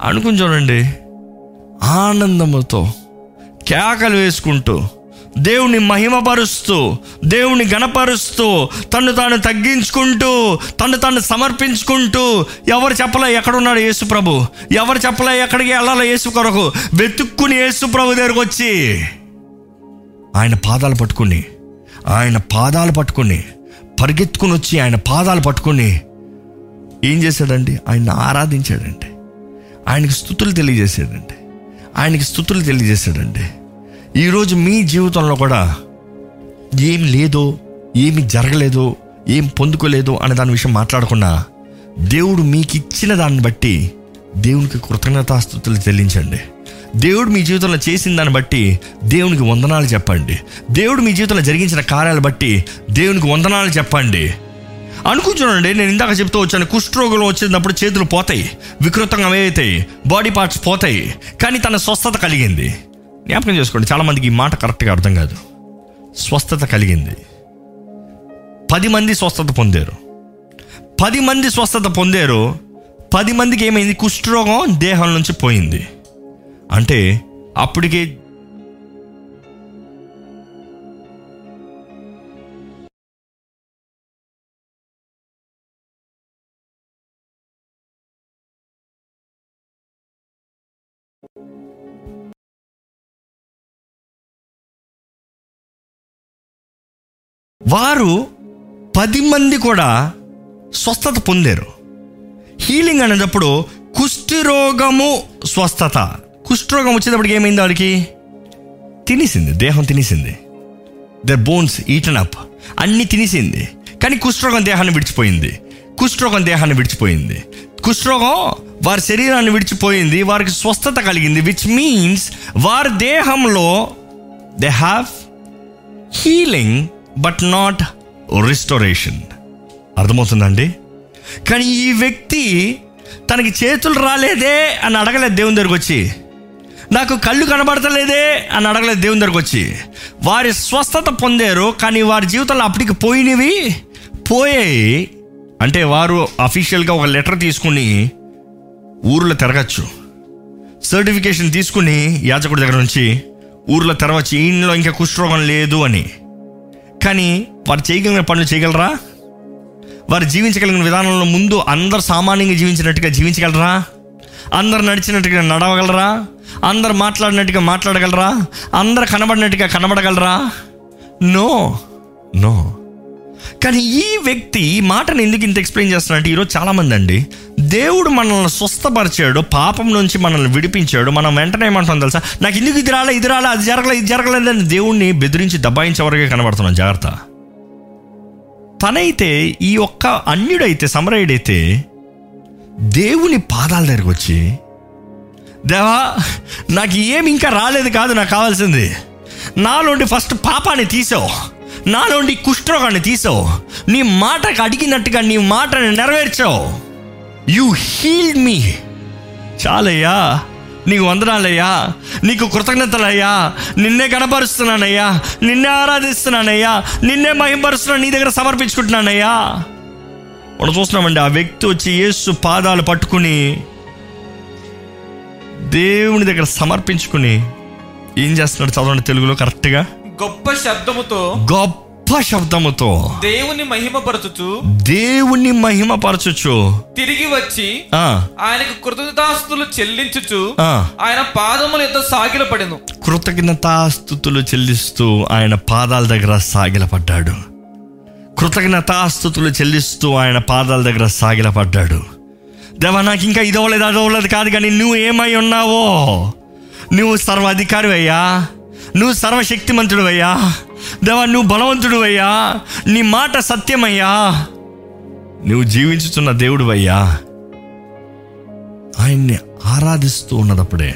Speaker 1: అనుకుని చూడండి ఆనందముతో కేకలు వేసుకుంటూ దేవుని మహిమపరుస్తూ దేవుని గణపరుస్తూ తను తాను తగ్గించుకుంటూ తను తాను సమర్పించుకుంటూ ఎవరు చెప్పలే ఎక్కడున్నాడు యేసు ప్రభు? ఎవరు చెప్పలే ఎక్కడికి వెళ్ళాలి యేసు కొరకు? వెతుక్కుని యేసు ప్రభు దగ్గరకు వచ్చి ఆయన పాదాలు పట్టుకుని ఆయన పాదాలు పట్టుకుని పరిగెత్తుకుని వచ్చి ఆయన పాదాలు పట్టుకుని ఏం చేశాడండి ఆయన ఆరాధించాడండి ఆయనకి స్థుతులు తెలియజేశాడండి ఆయనకి స్థుతులు తెలియజేశాడండి ఈరోజు మీ జీవితంలో కూడా ఏం లేదో ఏమి జరగలేదో ఏం పొందుకోలేదో అనే దాని విషయం మాట్లాడకుండా దేవుడు మీకు ఇచ్చిన దాన్ని బట్టి దేవునికి కృతజ్ఞతాస్థుతులు చెల్లించండి. దేవుడు మీ జీవితంలో చేసిన దాన్ని బట్టి దేవునికి వందనాలు చెప్పండి. దేవుడు మీ జీవితంలో జరిగించిన కార్యాలు బట్టి దేవునికి వందనాలు చెప్పండి. అనుకుంటున్నానండి నేను ఇందాక చెప్తూ వచ్చాను కుష్ఠరోగులు వచ్చినప్పుడు చేతులు పోతాయి వికృతంగా అవుతాయి బాడీ పార్ట్స్ పోతాయి కానీ తన స్వస్థత కలిగింది. జ్ఞాపకం చేసుకోండి చాలామందికి ఈ మాట కరెక్ట్గా అర్థం కాదు. స్వస్థత కలిగింది. పది మంది స్వస్థత పొందారు. పది మంది స్వస్థత పొందారు పది మందికి ఏమైంది? కుష్ఠరోగం దేహం నుంచి పోయింది. అంటే అప్పటికే వారు పది మంది కూడా స్వస్థత పొందారు. హీలింగ్ అనేటప్పుడు కుష్ఠరోగము స్వస్థత. కుష్ఠరోగం వచ్చేటప్పటికి ఏమైంది వాడికి? తినేసింది దేహం తినేసింది. ద బోన్స్ ఈటన్ అప్ అన్ని తినేసింది. కానీ కుష్ఠరోగం దేహాన్ని విడిచిపోయింది. కుష్ఠరోగం దేహాన్ని విడిచిపోయింది. కుష్ఠరోగం వారి శరీరాన్ని విడిచిపోయింది వారికి స్వస్థత కలిగింది విచ్ మీన్స్ వారి దేహంలో they have healing but not restoration అర్థమవుతుందండి? కానీ ఈ వ్యక్తి తనకి చేతులు రాలేదే అని అడగలేదు దేవుని దగ్గరకు వచ్చి. నాకు కళ్ళు కనబడతలేదే అని అడగలేదు దేవుని దగ్గరకు వచ్చి. వారి స్వస్థత పొందారు కానీ వారి జీవితంలో అప్పటికి పోయినవి పోయాయి. అంటే వారు అఫీషియల్గా ఒక లెటర్ తీసుకుని ఊర్లో తిరగచ్చు. సర్టిఫికేషన్ తీసుకుని యాజకుడి దగ్గర నుంచి ఊర్లో తెరవచ్చు ఈయనలో ఇంకా కుష్ఠరోగం లేదు అని. కానీ వారు చేయగలిగిన పనులు చేయగలరా? వారు జీవించగలిగిన విధానంలో ముందు అందరు సామాన్యంగా జీవించినట్టుగా జీవించగలరా? అందరు నడిచినట్టుగా నడవగలరా? అందరు మాట్లాడినట్టుగా మాట్లాడగలరా? అందరు కనబడినట్టుగా కనబడగలరా? నో. నో. కానీ ఈ వ్యక్తి ఈ మాటను ఎందుకు ఇంత ఎక్స్ప్లెయిన్ చేస్తున్నాడు ఈరోజు చాలామంది అండి దేవుడు మనల్ని స్వస్థపరిచాడు పాపం నుంచి మనల్ని విడిపించాడు. మనం వెంటనే ఏమంటాం తెలుసా? నాకు ఎందుకు ఇది రాలే ఇది రాలే అది జరగలే ఇది జరగలేదని దేవుణ్ణి బెదిరించి దబాయించే వరకే కనబడుతున్నాం. జాగ్రత్త. తనైతే ఈ ఒక్క అన్యుడైతే సమరయుడైతే దేవుని పాదాల దగ్గరకు వచ్చి దేవా నాకు ఏమి ఇంకా రాలేదు కాదు నాకు కావాల్సింది. నాలోండి ఫస్ట్ పాపాన్ని తీసావు. నాలోండి కుష్ఠరోగాన్ని తీసావు. నీ మాటకు అడిగినట్టుగా నీ మాటను నెరవేర్చావు. యు హీల్ మీ చాలయ్యా నీకు వందనాలయ్యా నీకు కృతజ్ఞతలయ్యా నిన్నే కనపరుస్తున్నానయ్యా నిన్నే ఆరాధిస్తున్నానయ్యా నిన్నే మహింపరుస్తున్నా నీ దగ్గర సమర్పించుకుంటున్నానయ్యా. మనం చూస్తున్నామండి ఆ వ్యక్తి వచ్చి యేసు పాదాలు పట్టుకుని దేవుని దగ్గర సమర్పించుకుని ఏం చేస్తున్నాడు? చదవండి తెలుగులో కరెక్ట్గా
Speaker 2: గొప్ప శబ్దముతో
Speaker 1: గొప్ప శబ్దముతో
Speaker 2: దేవుని మహిమపరచుచు
Speaker 1: దేవుని మహిమపరచుచు
Speaker 2: తిరిగి వచ్చి ఆయనకు కృతజ్ఞతాస్తులు చెల్లించుచు ఆయన పాదముల యొక్క సాగిలపడెను.
Speaker 1: కృతజ్ఞతాస్థుతులు చెల్లిస్తూ ఆయన పాదాల దగ్గర సాగిలపడ్డాడు. కృతజ్ఞతాస్థుతులు చెల్లిస్తూ ఆయన పాదాల దగ్గర సాగిలపడ్డాడు. దేవా నాకు ఇంకా ఇది అవ్వలేదు అది అవ్వలేదు కాదు కానీ నువ్వు ఏమై ఉన్నావో? నువ్వు సర్వాధికారి అయ్యా. నువ్వు సర్వశక్తిమంతుడు అయ్యా దేవా నువ్వు బలవంతుడు అయ్యా నీ మాట సత్యమయ్యా. నువ్వు జీవించుతున్న దేవుడు అయ్యా ఆయన్ని ఆరాధిస్తూ ఉన్నదప్పుడే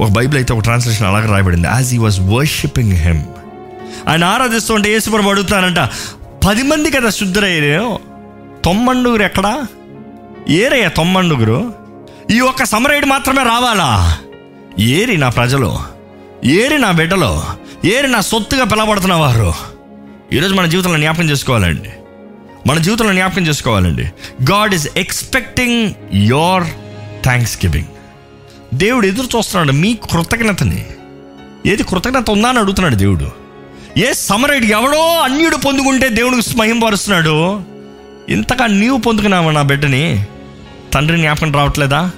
Speaker 1: ఒక బైబిల్ అయితే ఒక ట్రాన్స్లేషన్ అలాగే రాయబడింది. As he was worshipping him ఆయన ఆరాధిస్తూ ఉంటే యేసుప్రభు అడుగుతానంట పది మంది కదా శుద్ధురయ్యారు తొమ్మండుగురు ఎక్కడా? ఏరయ్యా తొమ్మండుగురు. ఈ ఒక్క సమరయుడు మాత్రమే రావాలా? ఏరి నా ప్రజలు. ఏరి నా బిడ్డలు ఏరి నా సొత్తుగా పిలవబడుతున్న వారు ఈరోజు మన జీవితంలో జ్ఞాపకం చేసుకోవాలండి. మన జీవితంలో జ్ఞాపకం చేసుకోవాలండి. God is expecting your thanksgiving దేవుడు ఎదురు చూస్తున్నాడు మీ కృతజ్ఞతని. ఏది కృతజ్ఞత ఉందా అని అడుగుతున్నాడు దేవుడు. ఏ సమరైడు ఎవడో అన్యుడు పొందుకుంటే దేవుడికి మహింపరుస్తున్నాడు ఇంతగా నీవు పొందుకున్నావు నా బిడ్డని? తండ్రి జ్ఞాపకం రావట్లేదా?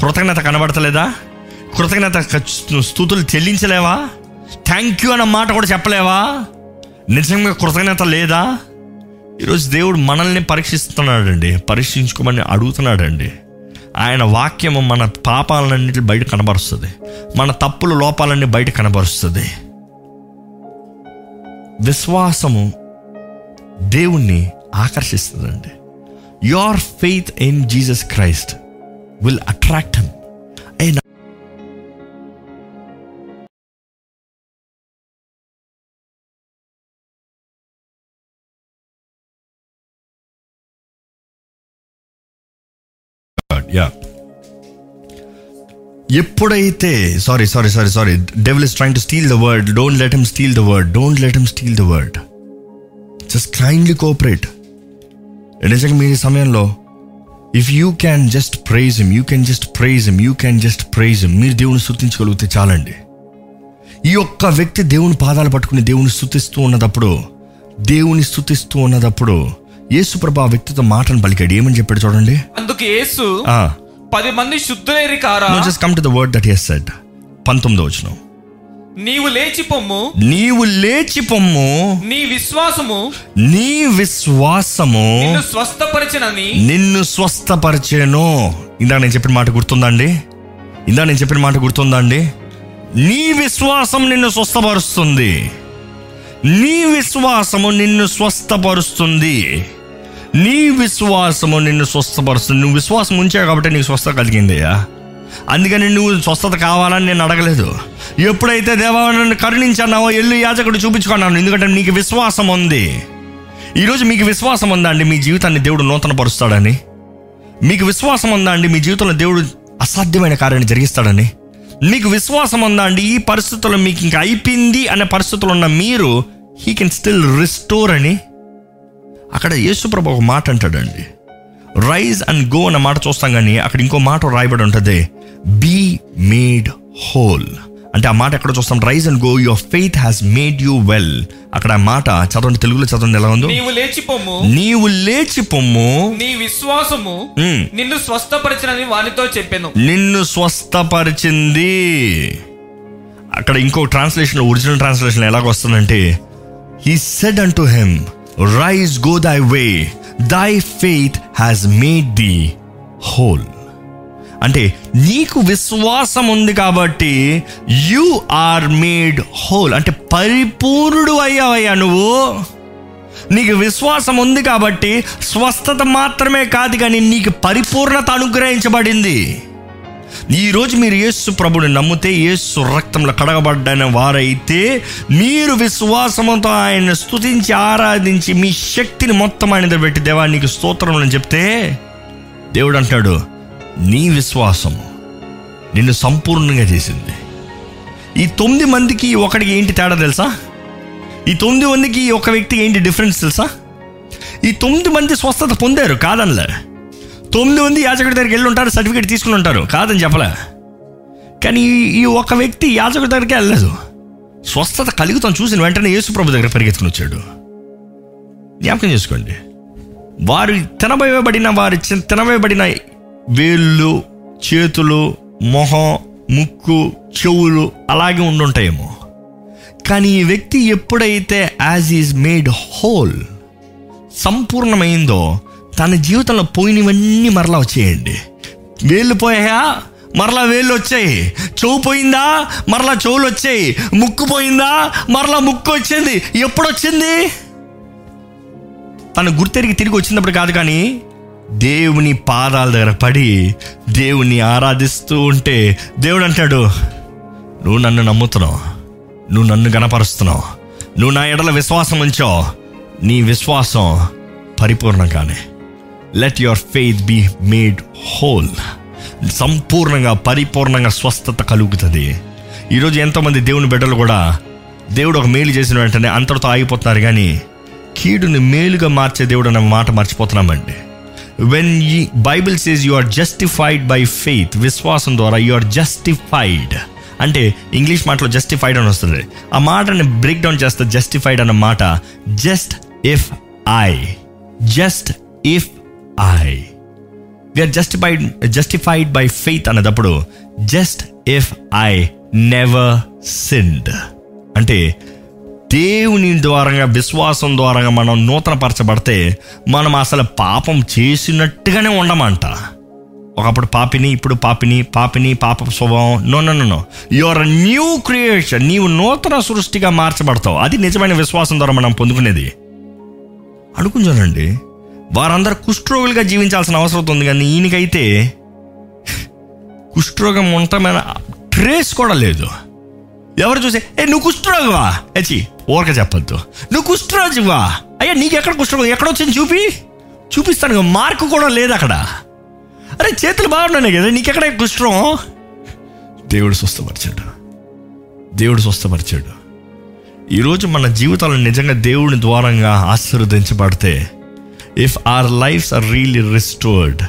Speaker 1: కృతజ్ఞత కనబడతలేదా? కృతజ్ఞత స్థుతులు చెల్లించలేవా? థ్యాంక్ యూ అన్న మాట కూడా చెప్పలేవా? నిజంగా కృతజ్ఞత లేదా? ఈరోజు దేవుడు మనల్ని పరీక్షిస్తున్నాడండి. పరీక్షించుకోమని అడుగుతున్నాడండి. ఆయన వాక్యము మన పాపాలన్నింటి బయట కనబరుస్తుంది. మన తప్పులు లోపాలన్నీ బయట కనబరుస్తుంది. విశ్వాసము దేవుణ్ణి ఆకర్షిస్తుందండి. Your faith in Jesus Christ will attract him ya ఎప్పుడైతే sorry sorry sorry sorry devil is trying to steal the word don't let him steal the word don't let him steal the word just kindly cooperate నిజంగా మీ సమయంలో if you can just praise him you can just praise him you can just praise him మీరు దేవుని స్థుతించగలిగితే చాలండి. ఈ ఒక్క వ్యక్తి దేవుని పాదాలు పట్టుకుని దేవుని స్థుతిస్తూ ఉన్నదప్పుడు దేవుని స్థుతిస్తూ ఉన్నదప్పుడు యేసుప్రభు ఆ వ్యక్తితో మాటను పలికాడు. ఏమని చెప్పాడు చూడండి?
Speaker 2: అందుకు యేసు పది మంది శుద్ధులేరి కారా?
Speaker 1: Just come to the word that he's said పంతొమ్మిదో వచ్చిన
Speaker 2: నీవు లేచి పొమ్ము.
Speaker 1: నీవు లేచి పొమ్ము.
Speaker 2: నీ విశ్వాసము.
Speaker 1: నీ విశ్వాసము.
Speaker 2: నిన్ను స్వస్థపరిచినని.
Speaker 1: నిన్ను స్వస్థపరిచేను. ఇందాక నేను చెప్పిన మాట గుర్తుందా అండి ఇందాక నేను చెప్పిన మాట గుర్తుందా అండి నీ విశ్వాసం నిన్ను స్వస్థపరుస్తుంది. నీ విశ్వాసము నిన్ను స్వస్థపరుస్తుంది. నీ విశ్వాసము నిన్ను స్వస్థపరుస్తుంది. నువ్వు విశ్వాసం ఉంచావు కాబట్టి నీకు స్వస్థ కలిగిందయ్యా అందుకని నువ్వు స్వస్థత కావాలని నేను అడగలేదు. ఎప్పుడైతే దేవా నన్ను కరుణించానావో ఎల్లు యాజకుడు చూపించుకున్నాను. ఎందుకంటే నీకు విశ్వాసం ఉంది. ఈరోజు మీకు విశ్వాసం ఉందా అండి? మీ జీవితాన్ని దేవుడు నూతన పరుస్తాడని మీకు విశ్వాసం ఉందా అండి? మీ జీవితంలో దేవుడు అసాధ్యమైన కార్యాన్ని జరిగిస్తాడని. మీకు విశ్వాసం ఉందా అండి? ఈ పరిస్థితుల్లో మీకు ఇంకా అయిపోయింది అనే పరిస్థితులు ఉన్న మీరు హీ కెన్ స్టిల్ రిస్టోర్ అని అక్కడ యేసుప్రభు ఒక మాట అంటాడండి. రైజ్ అండ్ గో అన్న మాట చూస్తాం కానీ అక్కడ ఇంకో మాట రాయబడి ఉంటుంది. బీ మేడ్ హోల్ అంటే ఆ మాట ఎక్కడ చూస్తాం? Rise and go your faith has made you well అక్కడ ఆ మాట చదవండి తెలుగులో చదవండి ఎలా ఉందో?
Speaker 2: నీవు లేచిపోము
Speaker 1: నీవు లేచి పొమ్ము
Speaker 2: నీ విశ్వాసము నిన్ను స్వస్థపరిచినని వానితో చెప్పాను.
Speaker 1: నిన్ను స్వస్థపరిచింది. అక్కడ ఇంకో translation original translation ఎలాగొస్తుందంటే he said unto him rise go thy way thy faith has made thee whole అంటే నీకు విశ్వాసం ఉంది కాబట్టి యు ఆర్ మేడ్ హోల్ అంటే పరిపూర్ణుడు అయ్యావయ్యా నువ్వు. నీకు విశ్వాసం ఉంది కాబట్టి స్వస్థత మాత్రమే కాదు కానీ నీకు పరిపూర్ణత అనుగ్రహించబడింది. ఈరోజు మీరు యేసు ప్రభుని నమ్మితే యేసు రక్తంలో కడగబడ్డైన వారైతే మీరు విశ్వాసంతో ఆయన స్తుతించి ఆరాధించి మీ శక్తిని మొత్తం ఆయన పెట్టి దేవా నీకు స్తోత్రం అని చెప్తే దేవుడు అంటాడు నీ విశ్వాసము నిన్ను సంపూర్ణంగా చేసింది. ఈ తొమ్మిది మందికి ఒకటికి ఏంటి తేడా తెలుసా? ఈ తొమ్మిది మందికి ఒక వ్యక్తికి ఏంటి డిఫరెన్స్ తెలుసా? ఈ తొమ్మిది మంది స్వస్థత పొందారు కాదనలే. తొమ్మిది మంది యాజకుడి దగ్గరికి వెళ్ళి ఉంటారు సర్టిఫికేట్ తీసుకుని ఉంటారు. కాదని చెప్పలే. కానీ ఈ- ఒక వ్యక్తి యాజకుడి దగ్గరికి వెళ్ళలేదు. స్వస్థత కలుగుతాం చూసిన వెంటనే యేసుప్రభు దగ్గర పరిగెత్తుకుని వచ్చాడు. జ్ఞాపకం చేసుకోండి. వారు తినబోయబడిన వారి చి- వేళ్ళు చేతులు మొహం ముక్కు చెవులు అలాగే ఉండుంటాయేమో కానీ ఈ వ్యక్తి ఎప్పుడైతే యాజ్ ఈజ్ మేడ్ హోల్ సంపూర్ణమైందో తన జీవితంలో పోయినవన్నీ మరలా వచ్చేయండి. వేళ్ళు పోయా మరలా వేళ్ళు వచ్చాయి. చెవు పోయిందా? మరలా చెవులు వచ్చాయి. ముక్కు పోయిందా? మరలా ముక్కు వచ్చింది. ఎప్పుడు వచ్చింది తను గుర్తెరిగి తిరిగి వచ్చినప్పుడు కాదు కానీ దేవుని పాదాల దగ్గర పడి దేవుని ఆరాధిస్తూ ఉంటే దేవుడు అంటాడు నువ్వు నన్ను నమ్ముతున్నావు. నువ్వు నన్ను గనపరుస్తున్నావు నువ్వు నా ఎడల విశ్వాసం ఉంచావు. నీ విశ్వాసం పరిపూర్ణంగానే. Let your faith be made whole సంపూర్ణంగా పరిపూర్ణంగా స్వస్థత కలుగుతుంది. ఈరోజు ఎంతోమంది దేవుని బిడ్డలు కూడా దేవుడు ఒక మేలు చేసిన వెంటనే అంతటితో ఆగిపోతున్నారు కానీ కీడుని మేలుగా మార్చే దేవుడు అన్న మాట మర్చిపోతున్నామండి. వెన్ ఈ Bible says you are justified by faith విశ్వాసం ద్వారా యు ఆర్ జస్టిఫైడ్ అంటే ఇంగ్లీష్ మాటలో జస్టిఫైడ్ అని వస్తుంది. ఆ మాటని బ్రేక్ డౌన్ చేస్తే జస్టిఫైడ్ అన్న మాట just if I just if I we're justified justified by faith అన్నదప్పుడు just if I never sinned అంటే దేవుని ద్వారంగా విశ్వాసం ద్వారంగా మనం నూతనపరచబడితే మనం అసలు పాపం చేసినట్టుగానే ఉండమంట. ఒకప్పుడు పాపిని ఇప్పుడు పాపిని పాపిని పాప స్వభావం. No no no no your new creation నీవు నూతన సృష్టిగా మార్చబడతావు. అది నిజమైన విశ్వాసం ద్వారా మనం పొందుకునేది. అనుకుంటానండి వారందరూ కుష్ఠరోగులుగా జీవించాల్సిన అవసరం ఉంది కానీ ఈయనకైతే కుష్ఠరోగం ఉండటమైన ట్రేస్ కూడా లేదు. ఎవరు చూసే? ఏ నువ్వు కుష్ఠరోగవా? ఎచి ఊరక చెప్పొద్దు. నువ్వు కుష్ఠరోజువా అయ్యా నీకు ఎక్కడ కుష్ఠరోగం? ఎక్కడొచ్చింది చూపి. చూపిస్తాను మార్కు కూడా లేదు అక్కడ. అరే చేతులు బాగున్నాయి కదా నీకెక్కడ కుష్ఠరోగం? దేవుడు స్వస్థపరిచాడు. దేవుడు స్వస్థపరిచాడు. ఈరోజు మన జీవితాలను నిజంగా దేవుని ద్వారంగా ఆశీర్వదించబడితే if our lives are really restored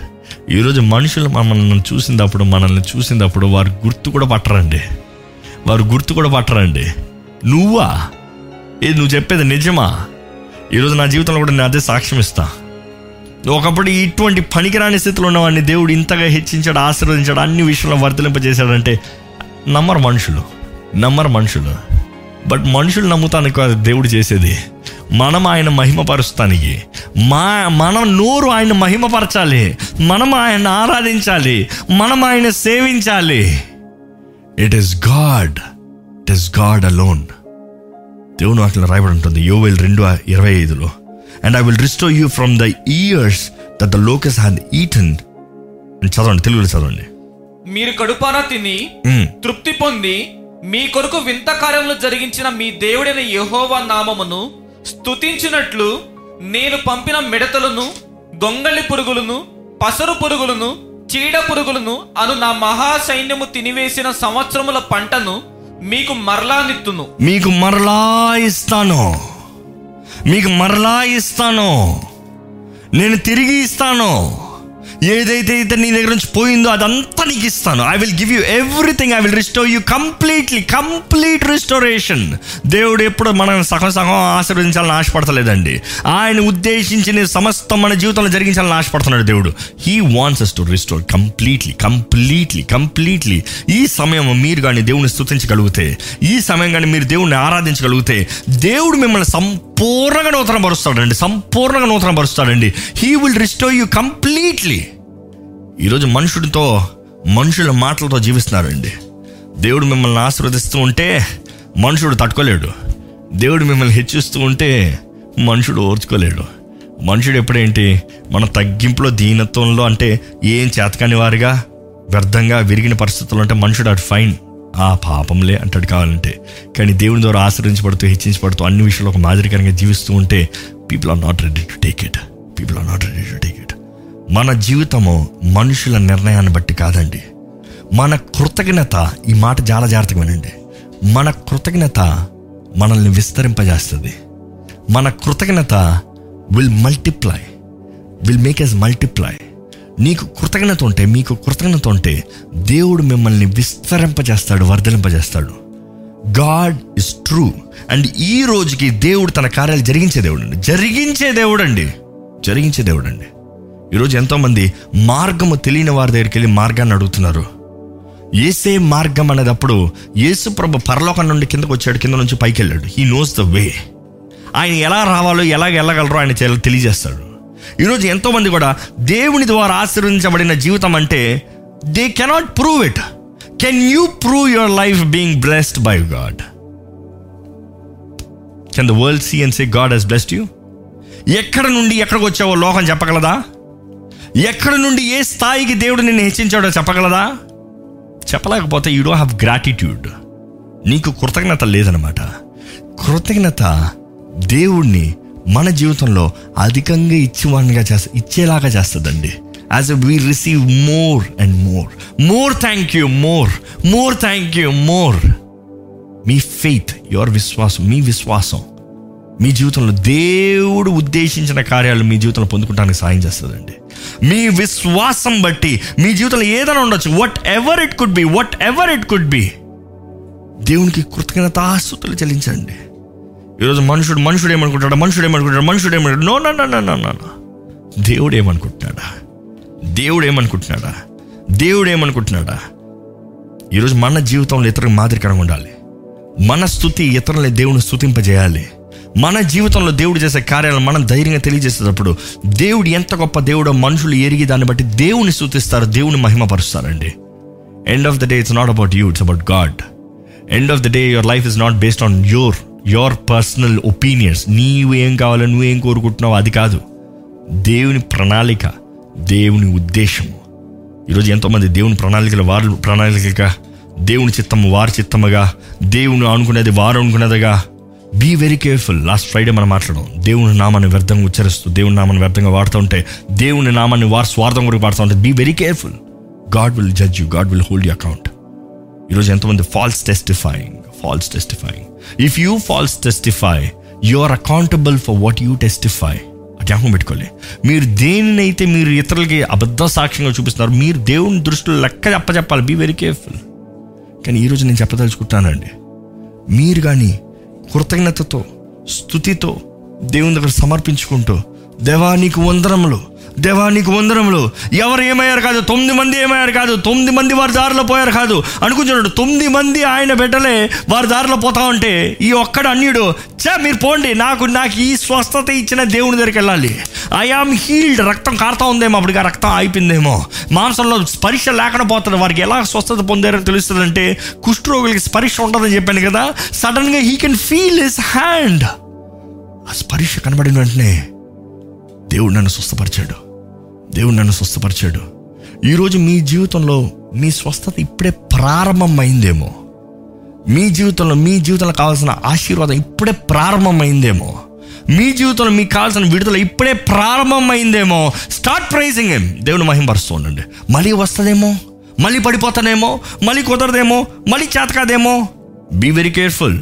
Speaker 1: ఈరోజు మనుషులు మనల్ని చూసినప్పుడు మనల్ని చూసినప్పుడు వారు గుర్తు కూడా పట్టరండి. వారు గుర్తు కూడా పట్టరండి. నువ్వా? ఏది నువ్వు చెప్పేది నిజమా? ఈరోజు నా జీవితంలో కూడా నేను అదే సాక్ష్యం ఇస్తా. ఒకప్పుడు ఇటువంటి పనికిరాని స్థితిలో ఉన్నవాడిని దేవుడు ఇంతగా హెచ్చించాడు ఆశీర్వదించాడు అన్ని విషయంలో వర్ధలింపజేశాడంటే నమ్మరు మనుషులు. నమ్మరు మనుషులు. బట్ మనుషులు నమ్ముతానికి కాదు దేవుడు చేసేది. మనం ఆయన మహిమపరుస్తానికి. మా మనం నోరు ఆయన మహిమపరచాలి. మనం ఆయన ఆరాధించాలి. మనం ఆయన సేవించాలి. It is God it is God alone దేవుని వాటిలో రాయబడి ఉంటుంది. యోవేల్ రెండు ఇరవై ఐదులో. And I will restore you from the years that the locusts had eaten చదవండి తెలుగులో చదవండి.
Speaker 2: మీరు కడుపారా తిని
Speaker 1: మ్మ్.
Speaker 2: తృప్తి పొంది మీ కొరకు వింత కార్యములు జరిగించిన మీ దేవుడైన యహోవా నామమును స్తుతించినట్లు నేను పంపిన మిడతలను గొంగళి పురుగులను పసరు పురుగులను చీడ పురుగులను అను నా మహాసైన్యము తినివేసిన సంవత్సరముల పంటను మీకు మరలా నిత్తును.
Speaker 1: మీకు మరలా ఇస్తాను. మీకు మరలా ఇస్తాను. నేను తిరిగి ఇస్తాను. ఏదైతే అయితే నీ దగ్గర నుంచి పోయిందో అదంతా నీకు ఇస్తాను I will give you everything I will restore you completely complete restoration దేవుడు ఎప్పుడు మనం సగం సగం ఆశీర్వదించాలని ఆశపడతలేదండి. ఆయన ఉద్దేశించిన సమస్తం మన జీవితంలో జరిగించాలని ఆశపడుతున్నాడు దేవుడు. He wants us to restore completely completely completely ఈ సమయం మీరు కానీ దేవుని స్థుతించగలిగితే ఈ సమయం కానీ మీరు దేవుడిని ఆరాధించగలిగితే దేవుడు మిమ్మల్ని సంపూర్ణంగా నూతన పరుస్తాడండి సంపూర్ణంగా నూతన పరుస్తాడండి he will restore you completely ఈరోజు మనుషుడితో మనుషుల మాటలతో జీవిస్తున్నారండి. దేవుడు మిమ్మల్ని ఆశీర్వదిస్తూ ఉంటే మనుషుడు తట్టుకోలేడు. దేవుడు మిమ్మల్ని హెచ్చిస్తూ ఉంటే మనుషుడు ఓర్చుకోలేడు. మనుషుడు ఎప్పుడేంటి? మన తగ్గింపులో దీనత్వంలో అంటే ఏం చేతకాని వారిగా? వ్యర్థంగా విరిగిన పరిస్థితులు అంటే మనుషుడు అటు ఫైన్. ఆ పాపంలే అంటాడు కావాలంటే. కానీ దేవుని ద్వారా ఆశ్రయించబడుతూ హెచ్చించబడుతూ అన్ని విషయాలు ఒక మాదిరికరంగా జీవిస్తూ ఉంటే people are not ready to take it people are not ready to take it మన జీవితము మనుషుల నిర్ణయాన్ని బట్టి కాదండి. మన కృతజ్ఞత ఈ మాట చాలా జాగ్రత్తగా వినండి మన కృతజ్ఞత మనల్ని విస్తరింపజేస్తుంది. మన కృతజ్ఞత will multiply will make us multiply నీకు కృతజ్ఞత ఉంటే మీకు కృతజ్ఞత ఉంటే దేవుడు మిమ్మల్ని విస్తరింపజేస్తాడు వర్ధలింపజేస్తాడు గాడ్ ఇస్ ట్రూ అండ్ ఈ రోజుకి దేవుడు తన కార్యాలు జరిగించే దేవుడు అండి జరిగించే దేవుడు అండి జరిగించే దేవుడు అండి ఈరోజు ఎంతోమంది మార్గము తెలియని వారి దగ్గరికి వెళ్ళి మార్గాన్ని అడుగుతున్నారు. ఏసే మార్గం అనేటప్పుడు యేసు ప్రభు పరలోకం నుండి కిందకు వచ్చాడు కింద నుంచి పైకి వెళ్ళాడు. హీ నోస్ ద వే ఆయన ఎలా రావాలో ఎలా వెళ్ళగలరో ఆయన తెలియజేస్తాడు. ఈరోజు ఎంతోమంది కూడా దేవుని ద్వారా ఆశీర్వదించబడిన జీవితం అంటే they cannot prove it can you prove your life being blessed by God can the world see and say God he's blessed you ఎక్కడ నుండి ఎక్కడికి వచ్చావో లోకం చెప్పగలదా? ఎక్కడ నుండి ఏ స్థాయికి దేవుడు నిన్ను హెచ్చించాడో చెప్పగలదా? చెప్పలేకపోతే యూ డో హ్యావ్ గ్రాటిట్యూడ్ నీకు కృతజ్ఞత లేదనమాట కృతజ్ఞత దేవుణ్ణి మన జీవితంలో అధికంగా ఇచ్చేవాడిగా చేస్త ఇచ్చేలాగా చేస్తుందండి. As a we receive more and more more thank you more more thank you more me faith your విశ్వాసం మీ విశ్వాసం. మీ జీవితంలో దేవుడు ఉద్దేశించిన కార్యాలు మీ జీవితంలో పొందుకోవడానికి సాయం చేస్తుందండి. మీ విశ్వాసం బట్టి మీ జీవితంలో ఏదైనా ఉండొచ్చు. Whatever it could be whatever it could be దేవునికి కృతజ్ఞతాస్తుతులు చెల్లించండి. ఈరోజు మనుషుడు మనుషుడు ఏమనుకుంటాడు? మనుషుడు ఏమనుకుంటాడు? మనుషుడు ఏమనుకుంటాడు? No no no no no no దేవుడు ఏమనుకుంటున్నాడా? దేవుడు ఏమనుకుంటున్నాడా? దేవుడు ఏమనుకుంటున్నాడా? ఈరోజు మన జీవితంలో ఇతరులకు మాదిరికరంగా ఉండాలి. మన స్థుతి ఇతరులని దేవుని స్థుతింపజేయాలి. మన జీవితంలో దేవుడు చేసే కార్యాలను మనం ధైర్యంగా తెలియజేసేటప్పుడు దేవుడు ఎంత గొప్ప దేవుడో మనుషులు ఎరిగి దాన్ని బట్టి దేవుని సూచిస్తారు దేవుని మహిమపరుస్తారండి. End of the day it's not about you it's about God end of the day your life is not based on your your personal opinions నీవు ఏం కావాలో నువ్వేం కోరుకుంటున్నావు అది కాదు. దేవుని ప్రణాళిక దేవుని ఉద్దేశము ఈరోజు ఎంతోమంది దేవుని ప్రణాళికలు వారు ప్రణాళికగా దేవుని చిత్తము వారి చిత్తముగా దేవుని అనుకునేది వారు అనుకునేదిగా be very careful last Friday మనం మాట్లాడడం. దేవుని నామాన్ని వ్యర్థంగా ఉచ్చరిస్తూ దేవుని నామాన్ని వ్యర్థంగా వాడుతూ ఉంటే దేవుని నామాన్ని వారి స్వార్థం కొరకు వాడుతూ ఉంటే be very careful God will judge you God will hold you account ఈరోజు ఎంతమంది false testifying false testifying if you false testify you are accountable for what you testify జ్ఞాపకం పెట్టుకోలే. మీరు దేనినైతే మీరు ఇతరులకి అబద్ధ సాక్ష్యంగా చూపిస్తున్నారు మీరు దేవుని దృష్టిలో లెక్క చెప్పాలి బీ వెరీ కేర్ఫుల్ కానీ ఈరోజు నేను చెప్పదలుచుకుంటానండి మీరు కానీ కృతజ్ఞతతో స్థుతితో దేవుని దగ్గర సమర్పించుకుంటూ దేవా నీకు వందరములు దేవా నీకు వందనములు. ఎవరు ఏమయ్యారు కాదు తొమ్మిది మంది ఏమయ్యారు కాదు తొమ్మిది మంది వారి దారిలో పోయారు కాదు. అనుకుంటున్నాడు తొమ్మిది మంది ఆయన బిడ్డలే వారి దారిలో పోతా ఉంటే ఈ ఒక్కడు అన్యుడు చా మీరు పోండి నాకు నాకు ఈ స్వస్థత ఇచ్చిన దేవుని దగ్గరికి వెళ్ళాలి. ఐ ఆమ్ హీల్డ్ రక్తం కారుతా ఉందేమో అప్పుడు ఆ రక్తం అయిపోయిందేమో మాంసంలో స్పర్శ లేకుండా పోతుంది వారికి ఎలా స్వస్థత పొందారని తెలుస్తుందంటే కుష్ఠరోగులకి స్పర్శ ఉండదని చెప్పాను కదా సడన్గా he can feel his hand ఆ స్పర్శ కనబడిన వెంటనే దేవుడు నన్ను స్వస్థపరిచాడు. దేవుడు నన్ను స్వస్థపరిచాడు. ఈరోజు మీ జీవితంలో మీ స్వస్థత ఇప్పుడే ప్రారంభమైందేమో. మీ జీవితంలో మీ జీవితంలో కావాల్సిన ఆశీర్వాదం ఇప్పుడే ప్రారంభమైందేమో. మీ జీవితంలో మీకు కావాల్సిన విడుదల ఇప్పుడే ప్రారంభమైందేమో. స్టార్ట్ ప్రైజింగ్ ఏం దేవుని మహింపరుస్తూ ఉండండి. మళ్ళీ వస్తుందేమో? మళ్ళీ పడిపోతానేమో? మళ్ళీ కుదరదేమో? మళ్ళీ చేతకాదేమో? బీ వెరీ కేర్ఫుల్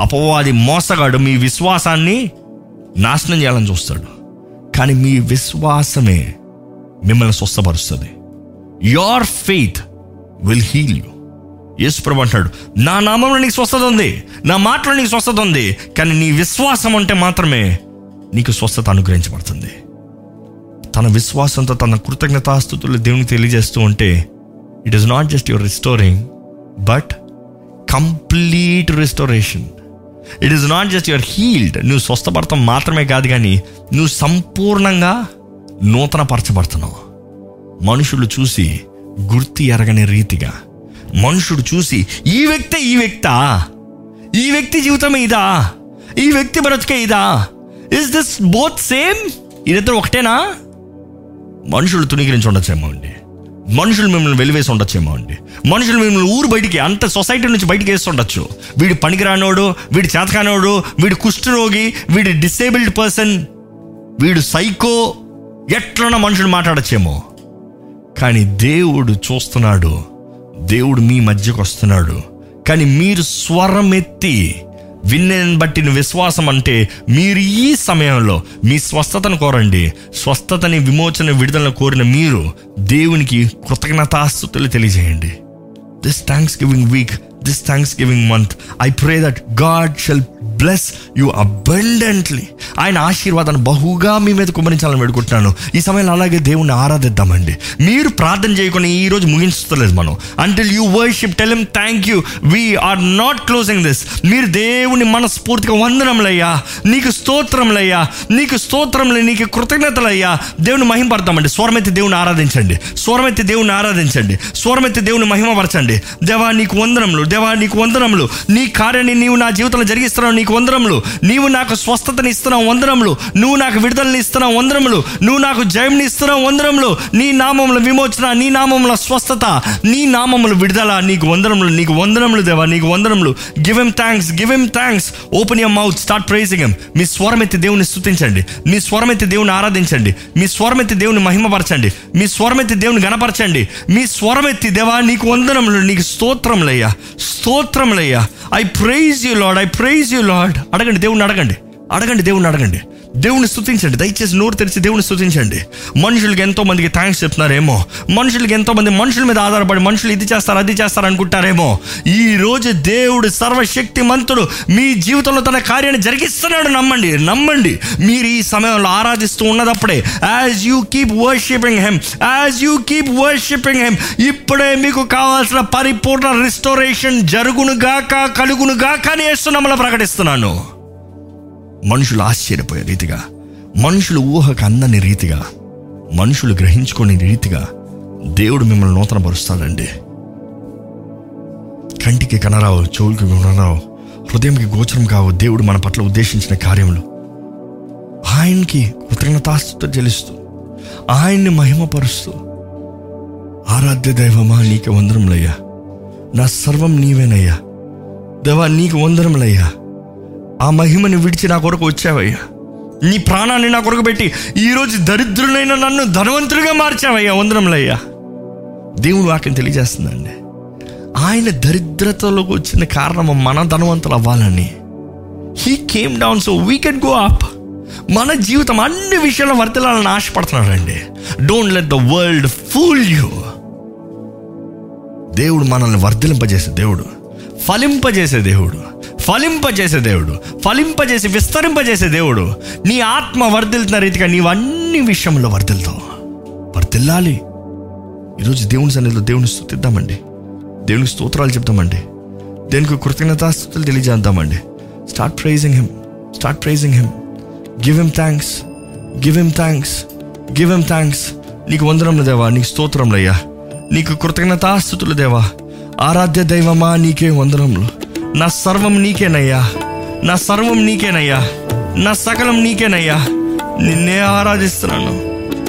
Speaker 1: అపవాది మోసగాడు మీ విశ్వాసాన్ని నాశనం చేయాలని చూస్తాడు. కానీ మీ విశ్వాసమే మిమ్మల్ని స్వస్థపరుస్తుంది. Your faith will heal you యేసుప్రభు అంటాడు నా నామంలో నీకు స్వస్థత ఉంది. నా మాటలో నీకు స్వస్థత ఉంది. కానీ నీ విశ్వాసం ఉంటే మాత్రమే నీకు స్వస్థత అనుగ్రహించబడుతుంది. తన విశ్వాసంతో తన కృతజ్ఞతాస్థుతులు దేవునికి తెలియజేస్తూ ఉంటే it is not just your restoring but complete restoration it is not just your healed నువ్వు స్వస్థపడతాం మాత్రమే కాదు కానీ నువ్వు సంపూర్ణంగా నూతన పరచబడుతున్నావు మనుషులు చూసి గుర్తి ఎరగని రీతిగా మనుషుడు చూసి ఈ వ్యక్తే ఈ వ్యక్తా ఈ వ్యక్తి జీవితమే ఇదా ఈ వ్యక్తి బ్రతికే ఇదా ఇస్ దిస్ బోత్ సేమ్ ఇదిద్దరు ఒకటేనా? మనుషులు తుణీకరించి ఉండొచ్చేమో అండి. మనుషులు మిమ్మల్ని వెలివేసి ఉండొచ్చేమో అండి. మనుషులు మిమ్మల్ని ఊరు బయటికి అంత సొసైటీ నుంచి బయటికి వేసి ఉండొచ్చు. వీడి పనికిరానోడు వీడు చేతకానోడు వీడి కుష్ఠరోగి వీడి డిసేబుల్డ్ పర్సన్ వీడు సైకో ఎట్లన్నా మనుషులు మాట్లాడచ్చేమో. కానీ దేవుడు చూస్తున్నాడు. దేవుడు మీ మధ్యకు వస్తున్నాడు. కానీ మీరు స్వరం ఎత్తి విన్నని బట్టిన విశ్వాసం అంటే మీరు ఈ సమయంలో మీ స్వస్థతను కోరండి. స్వస్థతని విమోచన విడుదలను కోరిన మీరు దేవునికి కృతజ్ఞతాస్తుతులు తెలియజేయండి. This thanksgiving week this thanksgiving month I pray that God shall bless you abundantly ఆయన ఆశీర్వాదాన్ని బహుగా మీ మీద కుమరించాలని వేడుకుంటున్నాను. ఈ సమయంలో అలాగే దేవుణ్ణి ఆరాధిద్దామండి. మీరు ప్రార్థన చేయకుండా ఈ రోజు ముగించలేదు మనం. Until you worship tell thank you we're not closing this మీరు దేవుని మనస్ఫూర్తిగా వందనంలయ్యా నీకు స్తోత్రంలయ్యా నీకు స్తోత్రంలే నీకు కృతజ్ఞతలయ్యా. దేవుని మహిమపడతామండి స్వరమెత్తి దేవుని ఆరాధించండి. స్వరమెత్తి దేవుని ఆరాధించండి. స్వరమెత్తి దేవుని మహిమపరచండి దేవా నీకు వందనములు. దేవా నీకు వందనములు. నీ కార్యాన్ని నీవు నా జీవితంలో జరిగిస్తున్నావు. నీకు వందరములు నీవు నాకు స్వస్థతని ఇస్తున్నావు వందనములు. నువ్వు నాకు విడుదలని ఇస్తున్నావు వందరములు నువ్వు నాకు జయంని ఇస్తున్నావు వందరములు నీ నామముల విమోచన నీ నామముల స్వస్థత నీ నామముల విడుదల నీకు వందనములు. నీకు వందనములు దేవా నీకు వందరములు give him thanks give him thanks open your mouth start praising him మీ స్వరమెత్తి దేవుని స్థుతించండి మీ స్వరమెత్తి దేవుని ఆరాధించండి. మీ స్వరమెత్తి దేవుని మహిమపరచండి. మీ స్వరమెత్తి దేవుని గణపరచండి. మీ స్వరమెత్తి దేవా నీకు వందనములు నీకు స్తోత్రములయ్యా. స్తోత్రములయ్యా. I praise you Lord I praise you Lord. అడగండి దేవుణ్ణి అడగండి. అడగండి దేవుణ్ణి అడగండి. దేవుని స్థుతించండి దయచేసి నోరు తెరిచి దేవుని స్థుతించండి మనుషులకి ఎంతో మందికి థ్యాంక్స్ చెప్తున్నారేమో. మనుషులకి ఎంతో మంది మనుషుల మీద ఆధారపడి మనుషులు ఇది చేస్తారు అది చేస్తారు అనుకుంటారేమో. ఈ రోజు దేవుడు సర్వశక్తి మంతుడు మీ జీవితంలో తన కార్యాన్ని జరిగిస్తున్నాడు నమ్మండి. నమ్మండి. మీరు ఈ సమయంలో ఆరాధిస్తూ ఉన్నదప్పుడే as you keep worshipping him as you keep worshipping him ఇప్పుడే మీకు కావాల్సిన పరిపూర్ణ రిస్టోరేషన్ జరుగునుగాక కలుగునుగాక కలుగును అని వేస్తున్నామని ప్రకటిస్తున్నాను. మనుషులు ఆశ్చర్యపోయే రీతిగా మనుషులు ఊహకు అందని రీతిగా మనుషులు గ్రహించుకునే రీతిగా దేవుడు మిమ్మల్ని నూతన పరుస్తాడండి కంటికి కనరావు చెవులకి వినరావు హృదయంకి గోచరం కావు దేవుడు మన పట్ల ఉద్దేశించిన కార్యములు. ఆయనకి కృతజ్ఞతాస్తుత చెల్లిస్తూ ఆయన్ని మహిమపరుస్తూ ఆరాధ్య దైవమా నీకు వందరములయ్యా నా సర్వం నీవేనయ్యా. దేవా నీకు వందరములయ్యా ఆ మహిమని విడిచి నా కొరకు వచ్చావయ్యా. నీ ప్రాణాన్ని నా కొరకు పెట్టి ఈరోజు దరిద్రులైన నన్ను ధనవంతుడిగా మార్చావయ్యా. వందరంలయ్యా దేవుడు వాక్యం తెలియజేస్తుందండి. ఆయన దరిద్రతలోకి వచ్చిన కారణం మన ధనవంతులు అవ్వాలని. He came down so we can go up మన జీవితం అన్ని విషయాల్లో వర్తిల్లాలని ఆశపడుతున్నాడండి. Don't let the world fool you దేవుడు మనల్ని వర్ధిలింపజేసే దేవుడు. ఫలింపజేసే దేవుడు. ఫలింపజేసే దేవుడు. ఫలింపజేసి విస్తరింపజేసే దేవుడు. నీ ఆత్మ వర్ధిల్తున్న రీతిగా నీవు అన్ని విషయంలో వర్ధిల్తావు వర్ధిల్లాలి. ఈరోజు దేవుని సన్నిధిలో దేవుని స్థుతిద్దామండి. దేవునికి స్తోత్రాలు చెప్తామండి. దేవునికి కృతజ్ఞతాస్థుతులు తెలియజేద్దామండి. Start praising him start praising him give him thanks give him thanks give him thanks నీకు వందరంలో దేవా. నీకు స్తోత్రంలయ్యా నీకు కృతజ్ఞతాస్థుతులు దేవా. ఆరాధ్య దైవమా నీకే వందనములు. నా సర్వం నీకేనయ్యా. నా సర్వం నీకేనయ్యా. నా సకలం నీకేనయ్యా. నిన్నే ఆరాధిస్తున్నాను.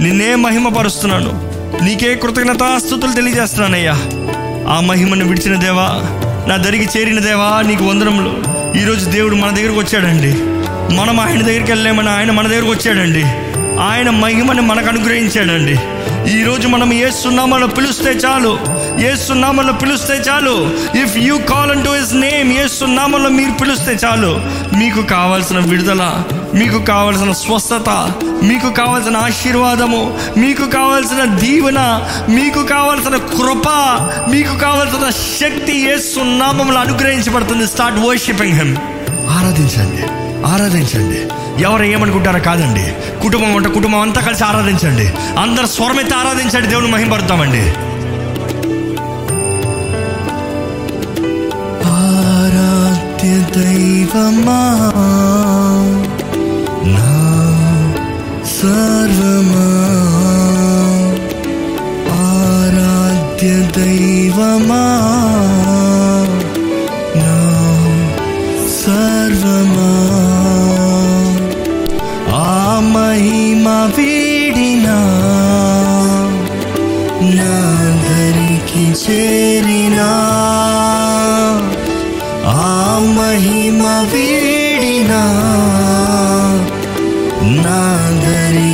Speaker 1: నిన్నే మహిమపరుస్తున్నాను. నీకే కృతజ్ఞతాస్థుతులు తెలియజేస్తున్నానయ్యా. ఆ మహిమను విడిచిన దేవా నా దరికి చేరిన దేవా నీకు వందరములు ఈరోజు దేవుడు మన దగ్గరకు వచ్చాడండి. మనం ఆయన దగ్గరికి వెళ్ళామని ఆయన మన దగ్గరకు వచ్చాడండి. ఆయన మహిమని మనకు అనుగ్రహించాడండి. ఈరోజు మనం ఏ సున్నామలో పిలుస్తే చాలు. ఏ సున్నామలో పిలుస్తే చాలు. If you call and to his name ఏ సున్నామలో మీరు పిలుస్తే చాలు. మీకు కావాల్సిన విడుదల మీకు కావాల్సిన స్వస్థత మీకు కావాల్సిన ఆశీర్వాదము మీకు కావాల్సిన దీవెన మీకు కావాల్సిన కృప మీకు కావాల్సిన శక్తి ఏ సున్నామంలో అనుగ్రహించబడుతుంది. స్టార్ట్ వర్షిపింగ్ హెమ్ ఆరాధించండి. ఆరాధించండి. ఎవరు ఏమనుకుంటారో కాదండి. కుటుంబం ఉంటే కుటుంబం అంతా కలిసి ఆరాధించండి. అందరు స్వరమైతే ఆరాధించండి. దేవుని మహింపడతామండి ఆరాధ్య దైవమా? నా సర్వమా? ఆరాధ్య దైవమా? నా సర్వమా? रिणा आ महिम वेरिणा गरि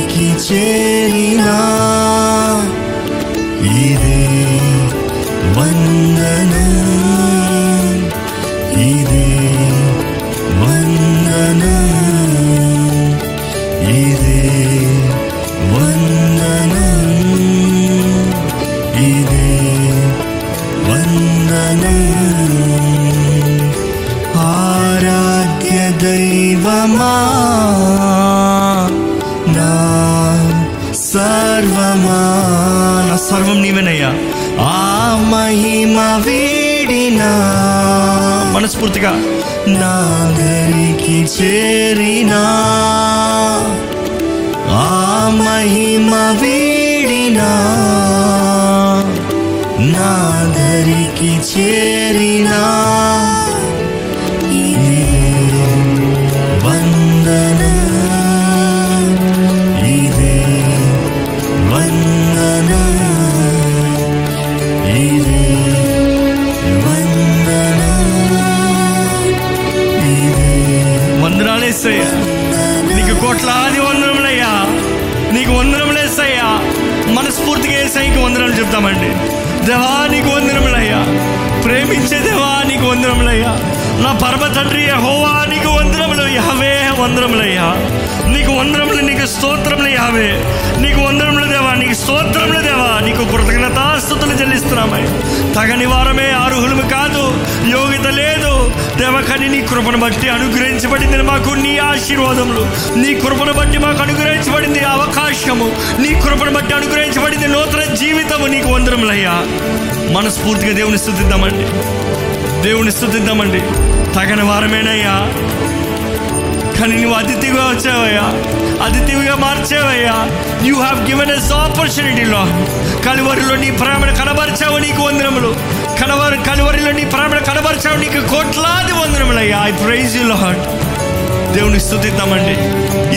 Speaker 1: సర్వమా నా సర్వమా నా సర్వం నీవేనయ్యా. ఆ మహిమ వీడినా మనస్ఫూర్తిగా నా దరికి చేరినా. ఆ మహిమ వీడినా నా దరికి చేరినా. వందనాలేసయ్యా నీకు కోట్లాది వందరములయ్యా నీకు వందనములేసయ్యా మనస్ఫూర్తిగా ఏసైకి వందనాలు చెప్తామండి. దేవా నీకు వందరములయ్యా ప్రేమించే దేవా నీకు వందరములయ్యా నా పరమ తండ్రి హోవా నీకు వందనములు యావే వందరములయ్యా నీకు వందరములు నీకు స్తోత్రములు యావే నీకు వందనములు దేవా నీకు స్తోత్రములు దేవా. నీకు కృతజ్ఞతాస్తుతులు చెల్లిస్తున్నామై తగని వారమే అర్హులము కాదు యోగ్యత లేదు. దేవకని నీ కృపను బట్టి అనుగ్రహించబడింది మాకు నీ ఆశీర్వాదములు. నీ కృపను బట్టి మాకు అనుగ్రహించబడింది అవకాశము. నీ కృపను బట్టి అనుగ్రహించబడింది నూతన జీవితము. నీకు వందరములయ్యా మనస్ఫూర్తిగా దేవుని స్థుతిద్దామండి. దేవుని స్థుతిద్దామండి. తగని వారమేనయ్యా. కానీ నువ్వు అతిథిగా వచ్చావయ్యా. అతిథిగా మార్చావయ్యా. యూ హ్యావ్ గివెన్ ఎస్ ఆపర్చునిటీలో కలువరిలో నీ ప్రేమను కనబరిచావు నీకు వందనములు. కలవరి కలువరిలో నీ ప్రేమను కనబరిచావు నీకు కోట్లాది వందనములయ్యా ఐ ప్రైజ్ యూ లాడ్ దేవుని స్థుతిద్దామండి.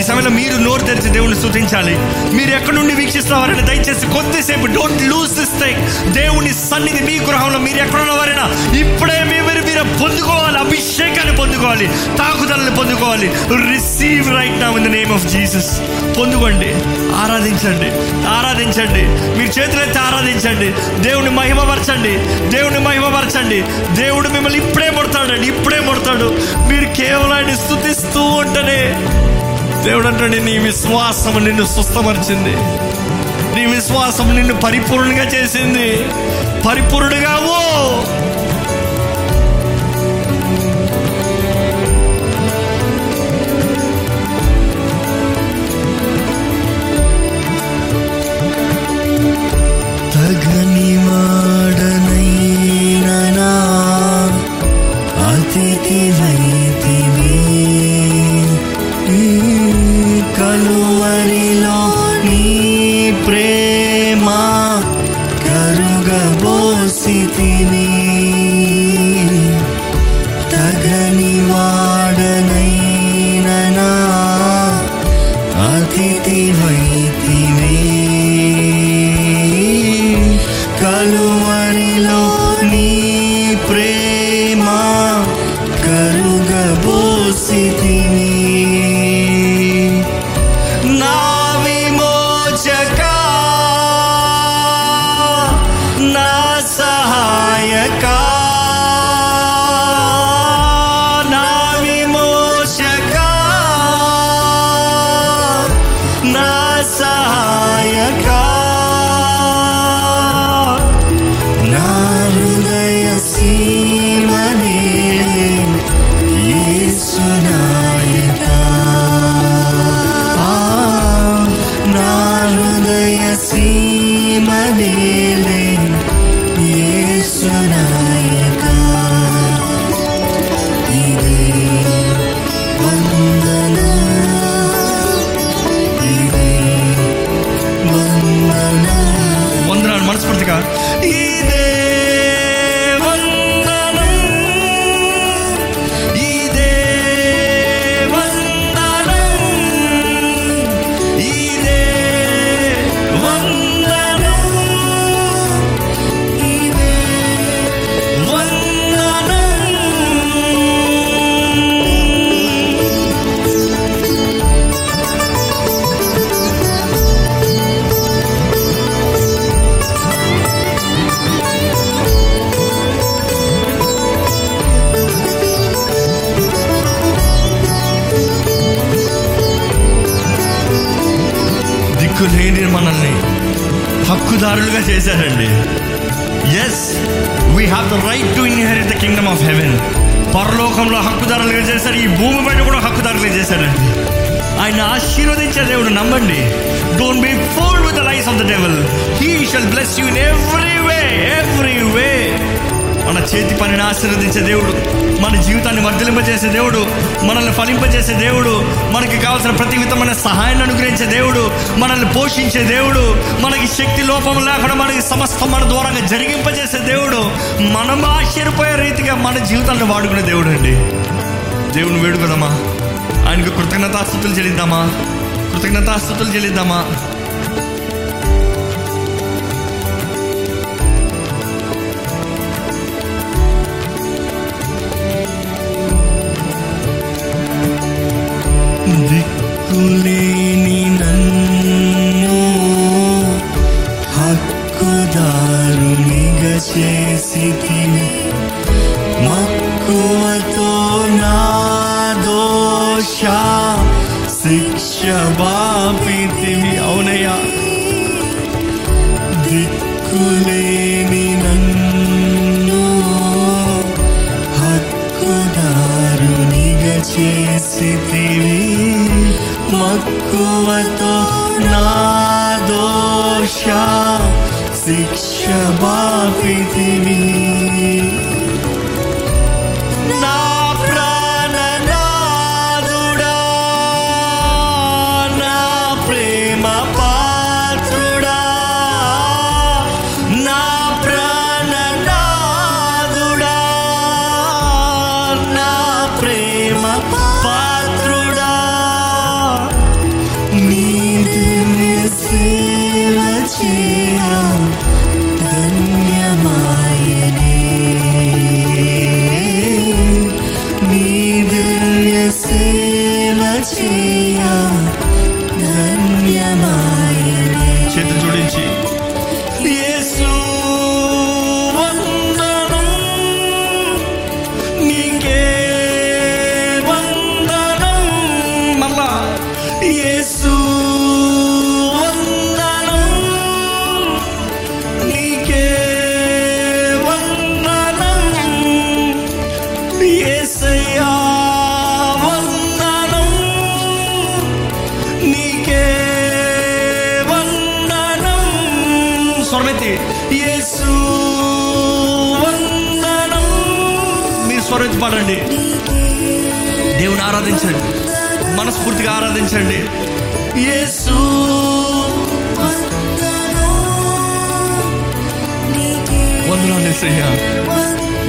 Speaker 1: ఈ సమయంలో మీరు నోరు తెరిచి దేవుని స్థుతించాలి. మీరు ఎక్కడి నుండి వీక్షిస్తున్నారని దయచేసి కొద్దిసేపు డోంట్ లూజ్ దిస్ థింగ్ దేవుని సన్నిధి మీ గృహంలో మీరు ఎక్కడున్న వారైనా ఇప్పుడే మీరు మీరు పొందుకోవాలి. అభిషేకాన్ని పొందుకోవాలి. తాకుదలని పొందుకోవాలి. Receive right now in the name of Jesus పొందుకోండి. ఆరాధించండి. ఆరాధించండి. మీరు చేతులైతే ఆరాధించండి. దేవుని మహిమపరచండి దేవుని మహిమపరచండి దేవుడు మిమ్మల్ని ఇప్పుడే ముడతాడండి. ఇప్పుడే ముడతాడు. మీరు కేవలం స్థుతిస్తూ ఉంటేనే దేవుడు అంటాడు నీ విశ్వాసం నిన్ను సుస్థమర్చింది నీ విశ్వాసం నిన్ను పరిపూర్ణంగా చేసింది. పరిపూర్ణుడుగావు तगनिमा my kneeling. జరిగించే దేవుడు మనకి శక్తి లోపం లేకుండా మనకి సమస్తం మన దూరంగా జరిగింపజేసే దేవుడు. మనం ఆశ్చర్యపోయే రీతిగా మన జీవితాన్ని వాడుకునే దేవుడు అండి. దేవుని వేడుకుదామా? ఆయనకు కృతజ్ఞతాస్థుతులు చెల్లిద్దామా? కృతజ్ఞతాస్థుతులు చెల్లిద్దామా? దిక్కులే शिक्षा ఆరాధించండి. దేవుని ఆరాధించండి. మనస్ఫూర్తిగా ఆరాధించండి.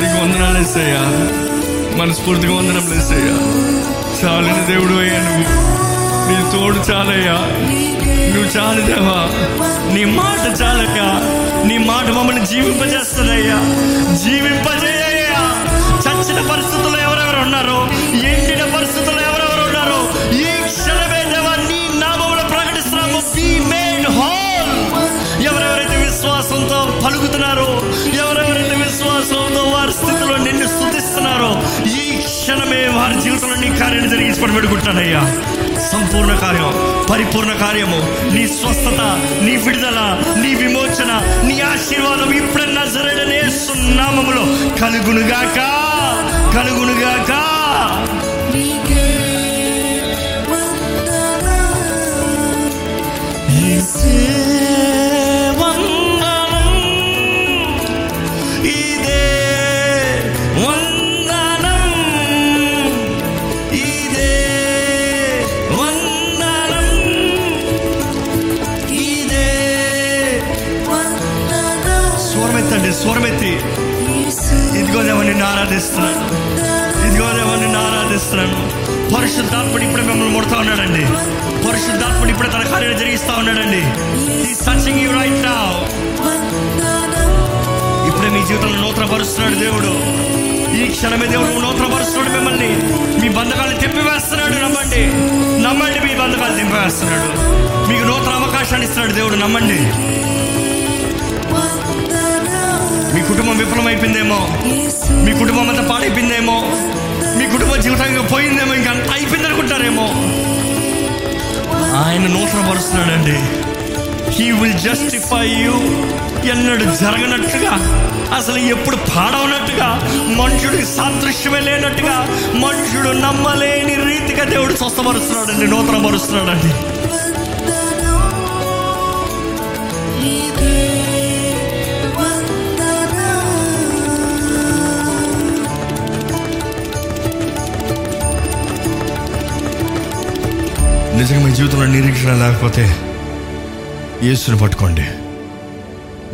Speaker 1: నీకు వందనాలు ఎస్సయ్యా మనస్ఫూర్తిగా వందనం ఎస్సయ్యా చాలిన దేవుడు అయ్యా నువ్వు. నీ తోడు చాలయ్యా. నువ్వు చాలు దేవా నీ మాట చాలయ్యా నీ మాట మమ్మల్ని జీవింపజేస్తుందయ్యా. జీవింపజే ఉన్నారో. ఎండిన పరిస్థితుల్లో ఎవరెవరు ఉన్నారో? ఈ క్షణమే దేవా నీ నామములు ప్రకటిస్తున్నాము. బీ మేడ్ హోల్ ఎవరెవరైతే విశ్వాసంతో పలుకుతున్నారో ఎవరెవరైతే విశ్వాసంతో వారి స్థితిలో నిన్ను స్థుతిస్తున్నారో ఈ క్షణమే వారి జీవితంలో నీ కార్యాన్ని జరిగించి పడి సంపూర్ణ కార్యం పరిపూర్ణ కార్యము. నీ స్వస్థత నీ విడుదల నీ విమోచన నీ ఆశీర్వాదం ఇప్పుడన్నా సరైన సున్నామములో కలుగునుగాక కలుగునుగాక. వందనం పరిశుద్ధాత్ముడు ఇప్పుడే మిమ్మల్ని ముడతా ఉన్నాడండి. పరిశుద్ధాత్ముడు ఇప్పుడే తన కార్యాలు జరిగిస్తా ఉన్నాడండి. He's touching ఇప్పుడే మీ జీవితంలో నూతనపరుస్తున్నాడు దేవుడు. ఈ క్షణమే దేవుడు నూతనపరుస్తున్నాడు మిమ్మల్ని. మీ బంధకాలు తెప్పివేస్తున్నాడు నమ్మండి. నమ్మండి మీ బంధకాలు తెంపివేస్తున్నాడు మీకు నూతన అవకాశాన్ని ఇస్తున్నాడు దేవుడు నమ్మండి. మీ కుటుంబం విఫలమైపోయిందేమో. మీ కుటుంబం అంతా పాడైపోయిందేమో. మీ కుటుంబ జీవితం పోయిందేమో ఇంకా అంత అయిపోయింది అనుకుంటారేమో ఆయన నూతన పరుస్తున్నాడండి హీ విల్ జస్టిఫై యూ ఎన్నడు జరగనట్టుగా అసలు ఎప్పుడు పాడవనట్టుగా మనుషుడికి సాదృశ్యమే లేనట్టుగా మనుషుడు నమ్మలేని రీతిగా దేవుడు స్వస్థపరుస్తున్నాడండి నూతన నిజంగా మీ జీవితంలో నిరీక్షణ లేకపోతే యేసుని పట్టుకోండి.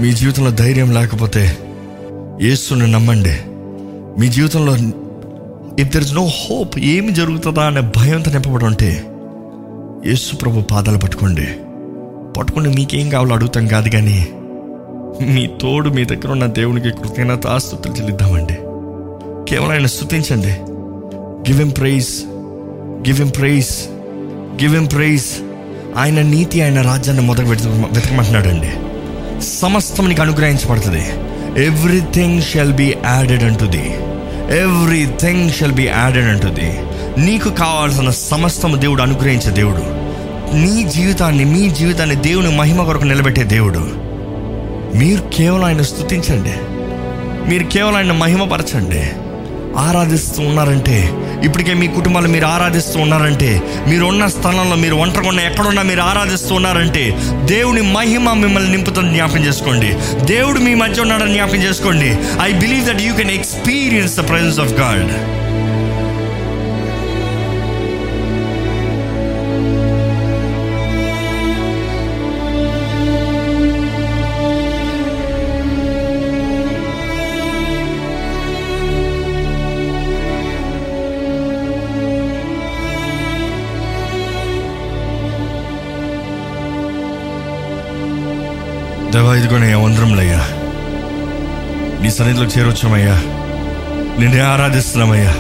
Speaker 1: మీ జీవితంలో ధైర్యం లేకపోతే యేసుని నమ్మండి. మీ జీవితంలో if there is no hope ఏమి జరుగుతుందా అనే భయంతో నింపబడి ఉంటే యేసు ప్రభు పాదాలు పట్టుకోండి. పట్టుకుని మీకేం కావాలో అడుగుతాం కాదు కానీ మీ తోడు మీ దగ్గర ఉన్న దేవునికి కృతజ్ఞత ఆస్తుతులు చెల్లిద్దామండి. కేవలం ఆయన స్థుతించండి give him praise give him praise give him praise ఆయన నీతి ఆయన రాజ్యాన్ని మొదలు వెతక వెతకమంటున్నాడండి. సమస్తం నీకు అనుగ్రహించబడుతుంది. ఎవ్రీథింగ్ షెల్ బి యాడెడ్ అంటుంది ఎవ్రీథింగ్ షెల్ బి యాడెడ్ అంటుంది నీకు కావాల్సిన సమస్తం దేవుడు అనుగ్రహించే దేవుడు. నీ జీవితాన్ని మీ జీవితాన్ని దేవుని మహిమ కొరకు నిలబెట్టే దేవుడు. మీరు కేవలం ఆయన స్థుతించండి మీరు కేవలం ఆయన మహిమపరచండి. ఆరాధిస్తూ ఉన్నారంటే ఇప్పటికే మీ కుటుంబాలు మీరు ఆరాధిస్తూ ఉన్నారంటే మీరు ఉన్న స్థలంలో మీరు ఒంటరిగా ఎక్కడున్నా మీరు ఆరాధిస్తూ ఉన్నారంటే దేవుని మహిమ మిమ్మల్ని నింపుతుంది జ్ఞాపకం చేసుకోండి. దేవుడు మీ మధ్య ఉన్నాడని జ్ఞాపకం చేసుకోండి. I believe that you can experience the presence of God దేవా ఇదిగోనయ్యా వందరంలయ్యా నీ సన్నిధిలోకి చేరొచ్చామయ్యా. నిన్నే ఆరాధిస్తున్నామయ్యా.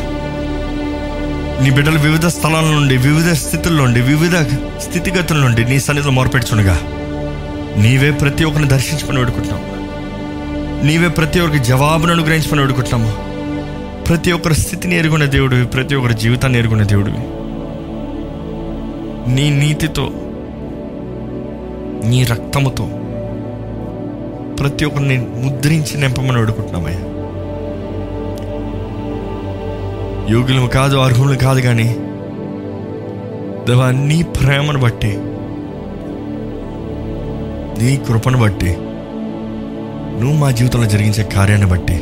Speaker 1: నీ బిడ్డలు వివిధ స్థలాల నుండి వివిధ స్థితుల నుండి వివిధ స్థితిగతుల నుండి నీ సన్నిధిలో మొరపెట్టుచునుగా నీవే ప్రతి ఒక్కరిని దర్శించుకొని వేడుకుంటున్నాము నీవే ప్రతి ఒక్కరికి జవాబును అనుగ్రహించుకుని వేడుకుంటున్నాము. ప్రతి ఒక్కరి స్థితిని ఎరుగున్న దేవుడివి ప్రతి ఒక్కరి జీవితాన్ని ఎరుగున్న దేవుడివి. నీ నీతితో నీ రక్తముతో ప్రతి ఒక్కరిని ముద్రించి నింపమని అడుగుతున్నామయ్యా. యోగులు కాదు అర్హులు కాదు కానీ దేవా నీ ప్రేమను బట్టి నీ కృపను బట్టి నువ్వు మా జీవితంలో జరిగించే కార్యాన్ని బట్టి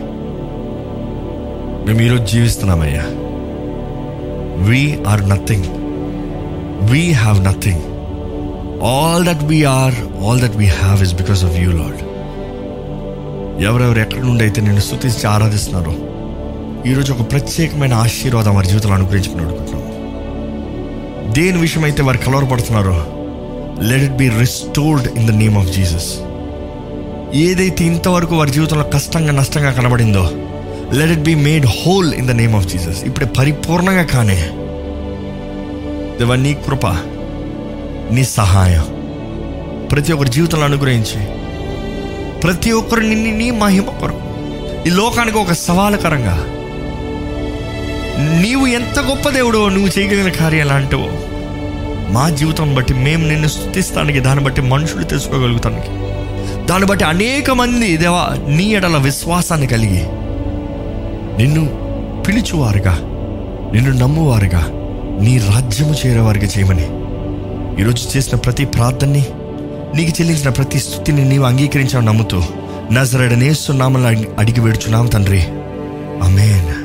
Speaker 1: మేము ఈరోజు జీవిస్తున్నామయ్యా. We are nothing we have nothing all that we are all that we have is because of you Lord ఎవరెవరు ఎక్కడి నుండి అయితే నేను స్థుతించి ఆరాధిస్తున్నారో ఈరోజు ఒక ప్రత్యేకమైన ఆశీర్వాదం వారి జీవితంలో అనుగ్రహించుకుని అడుగుతున్నాం. దేని విషయం అయితే వారు కలవరపడుతున్నారో let it be restored in the name of Jesus ఏదైతే ఇంతవరకు వారి జీవితంలో కష్టంగా నష్టంగా కనబడిందో let it be made whole in the name of Jesus ఇప్పుడే పరిపూర్ణంగా కానే దేవ నీ కృప నీ సహాయం ప్రతి ఒక్కరి జీవితంలో అనుగ్రహించి ప్రతి ఒక్కరు నిన్ను నీ మహిమ కొరకు. ఈ లోకానికి ఒక సవాలుకరంగా. నీవు ఎంత గొప్ప దేవుడో నువ్వు చేయగలిగిన కార్యాలు అంటావో మా జీవితం బట్టి మేము నిన్ను స్థుతిస్తానికి దాన్ని బట్టి మనుషులు తెలుసుకోగలుగుతానికి. దాన్ని బట్టి అనేక మంది దేవా నీ ఎడల విశ్వాసాన్ని కలిగి నిన్ను పిలుచువారుగా నిన్ను నమ్మువారుగా నీ రాజ్యము చేరేవారుగా చేయమని ఈరోజు చేసిన ప్రతి ప్రార్థనని నీకు చెల్లించిన ప్రతి స్థుతిని నీవు అంగీకరించావు నమ్ముతూ. నజరడనేస్తున్నామని అడిగి వేడుచున్నాం తండ్రి. అమేన్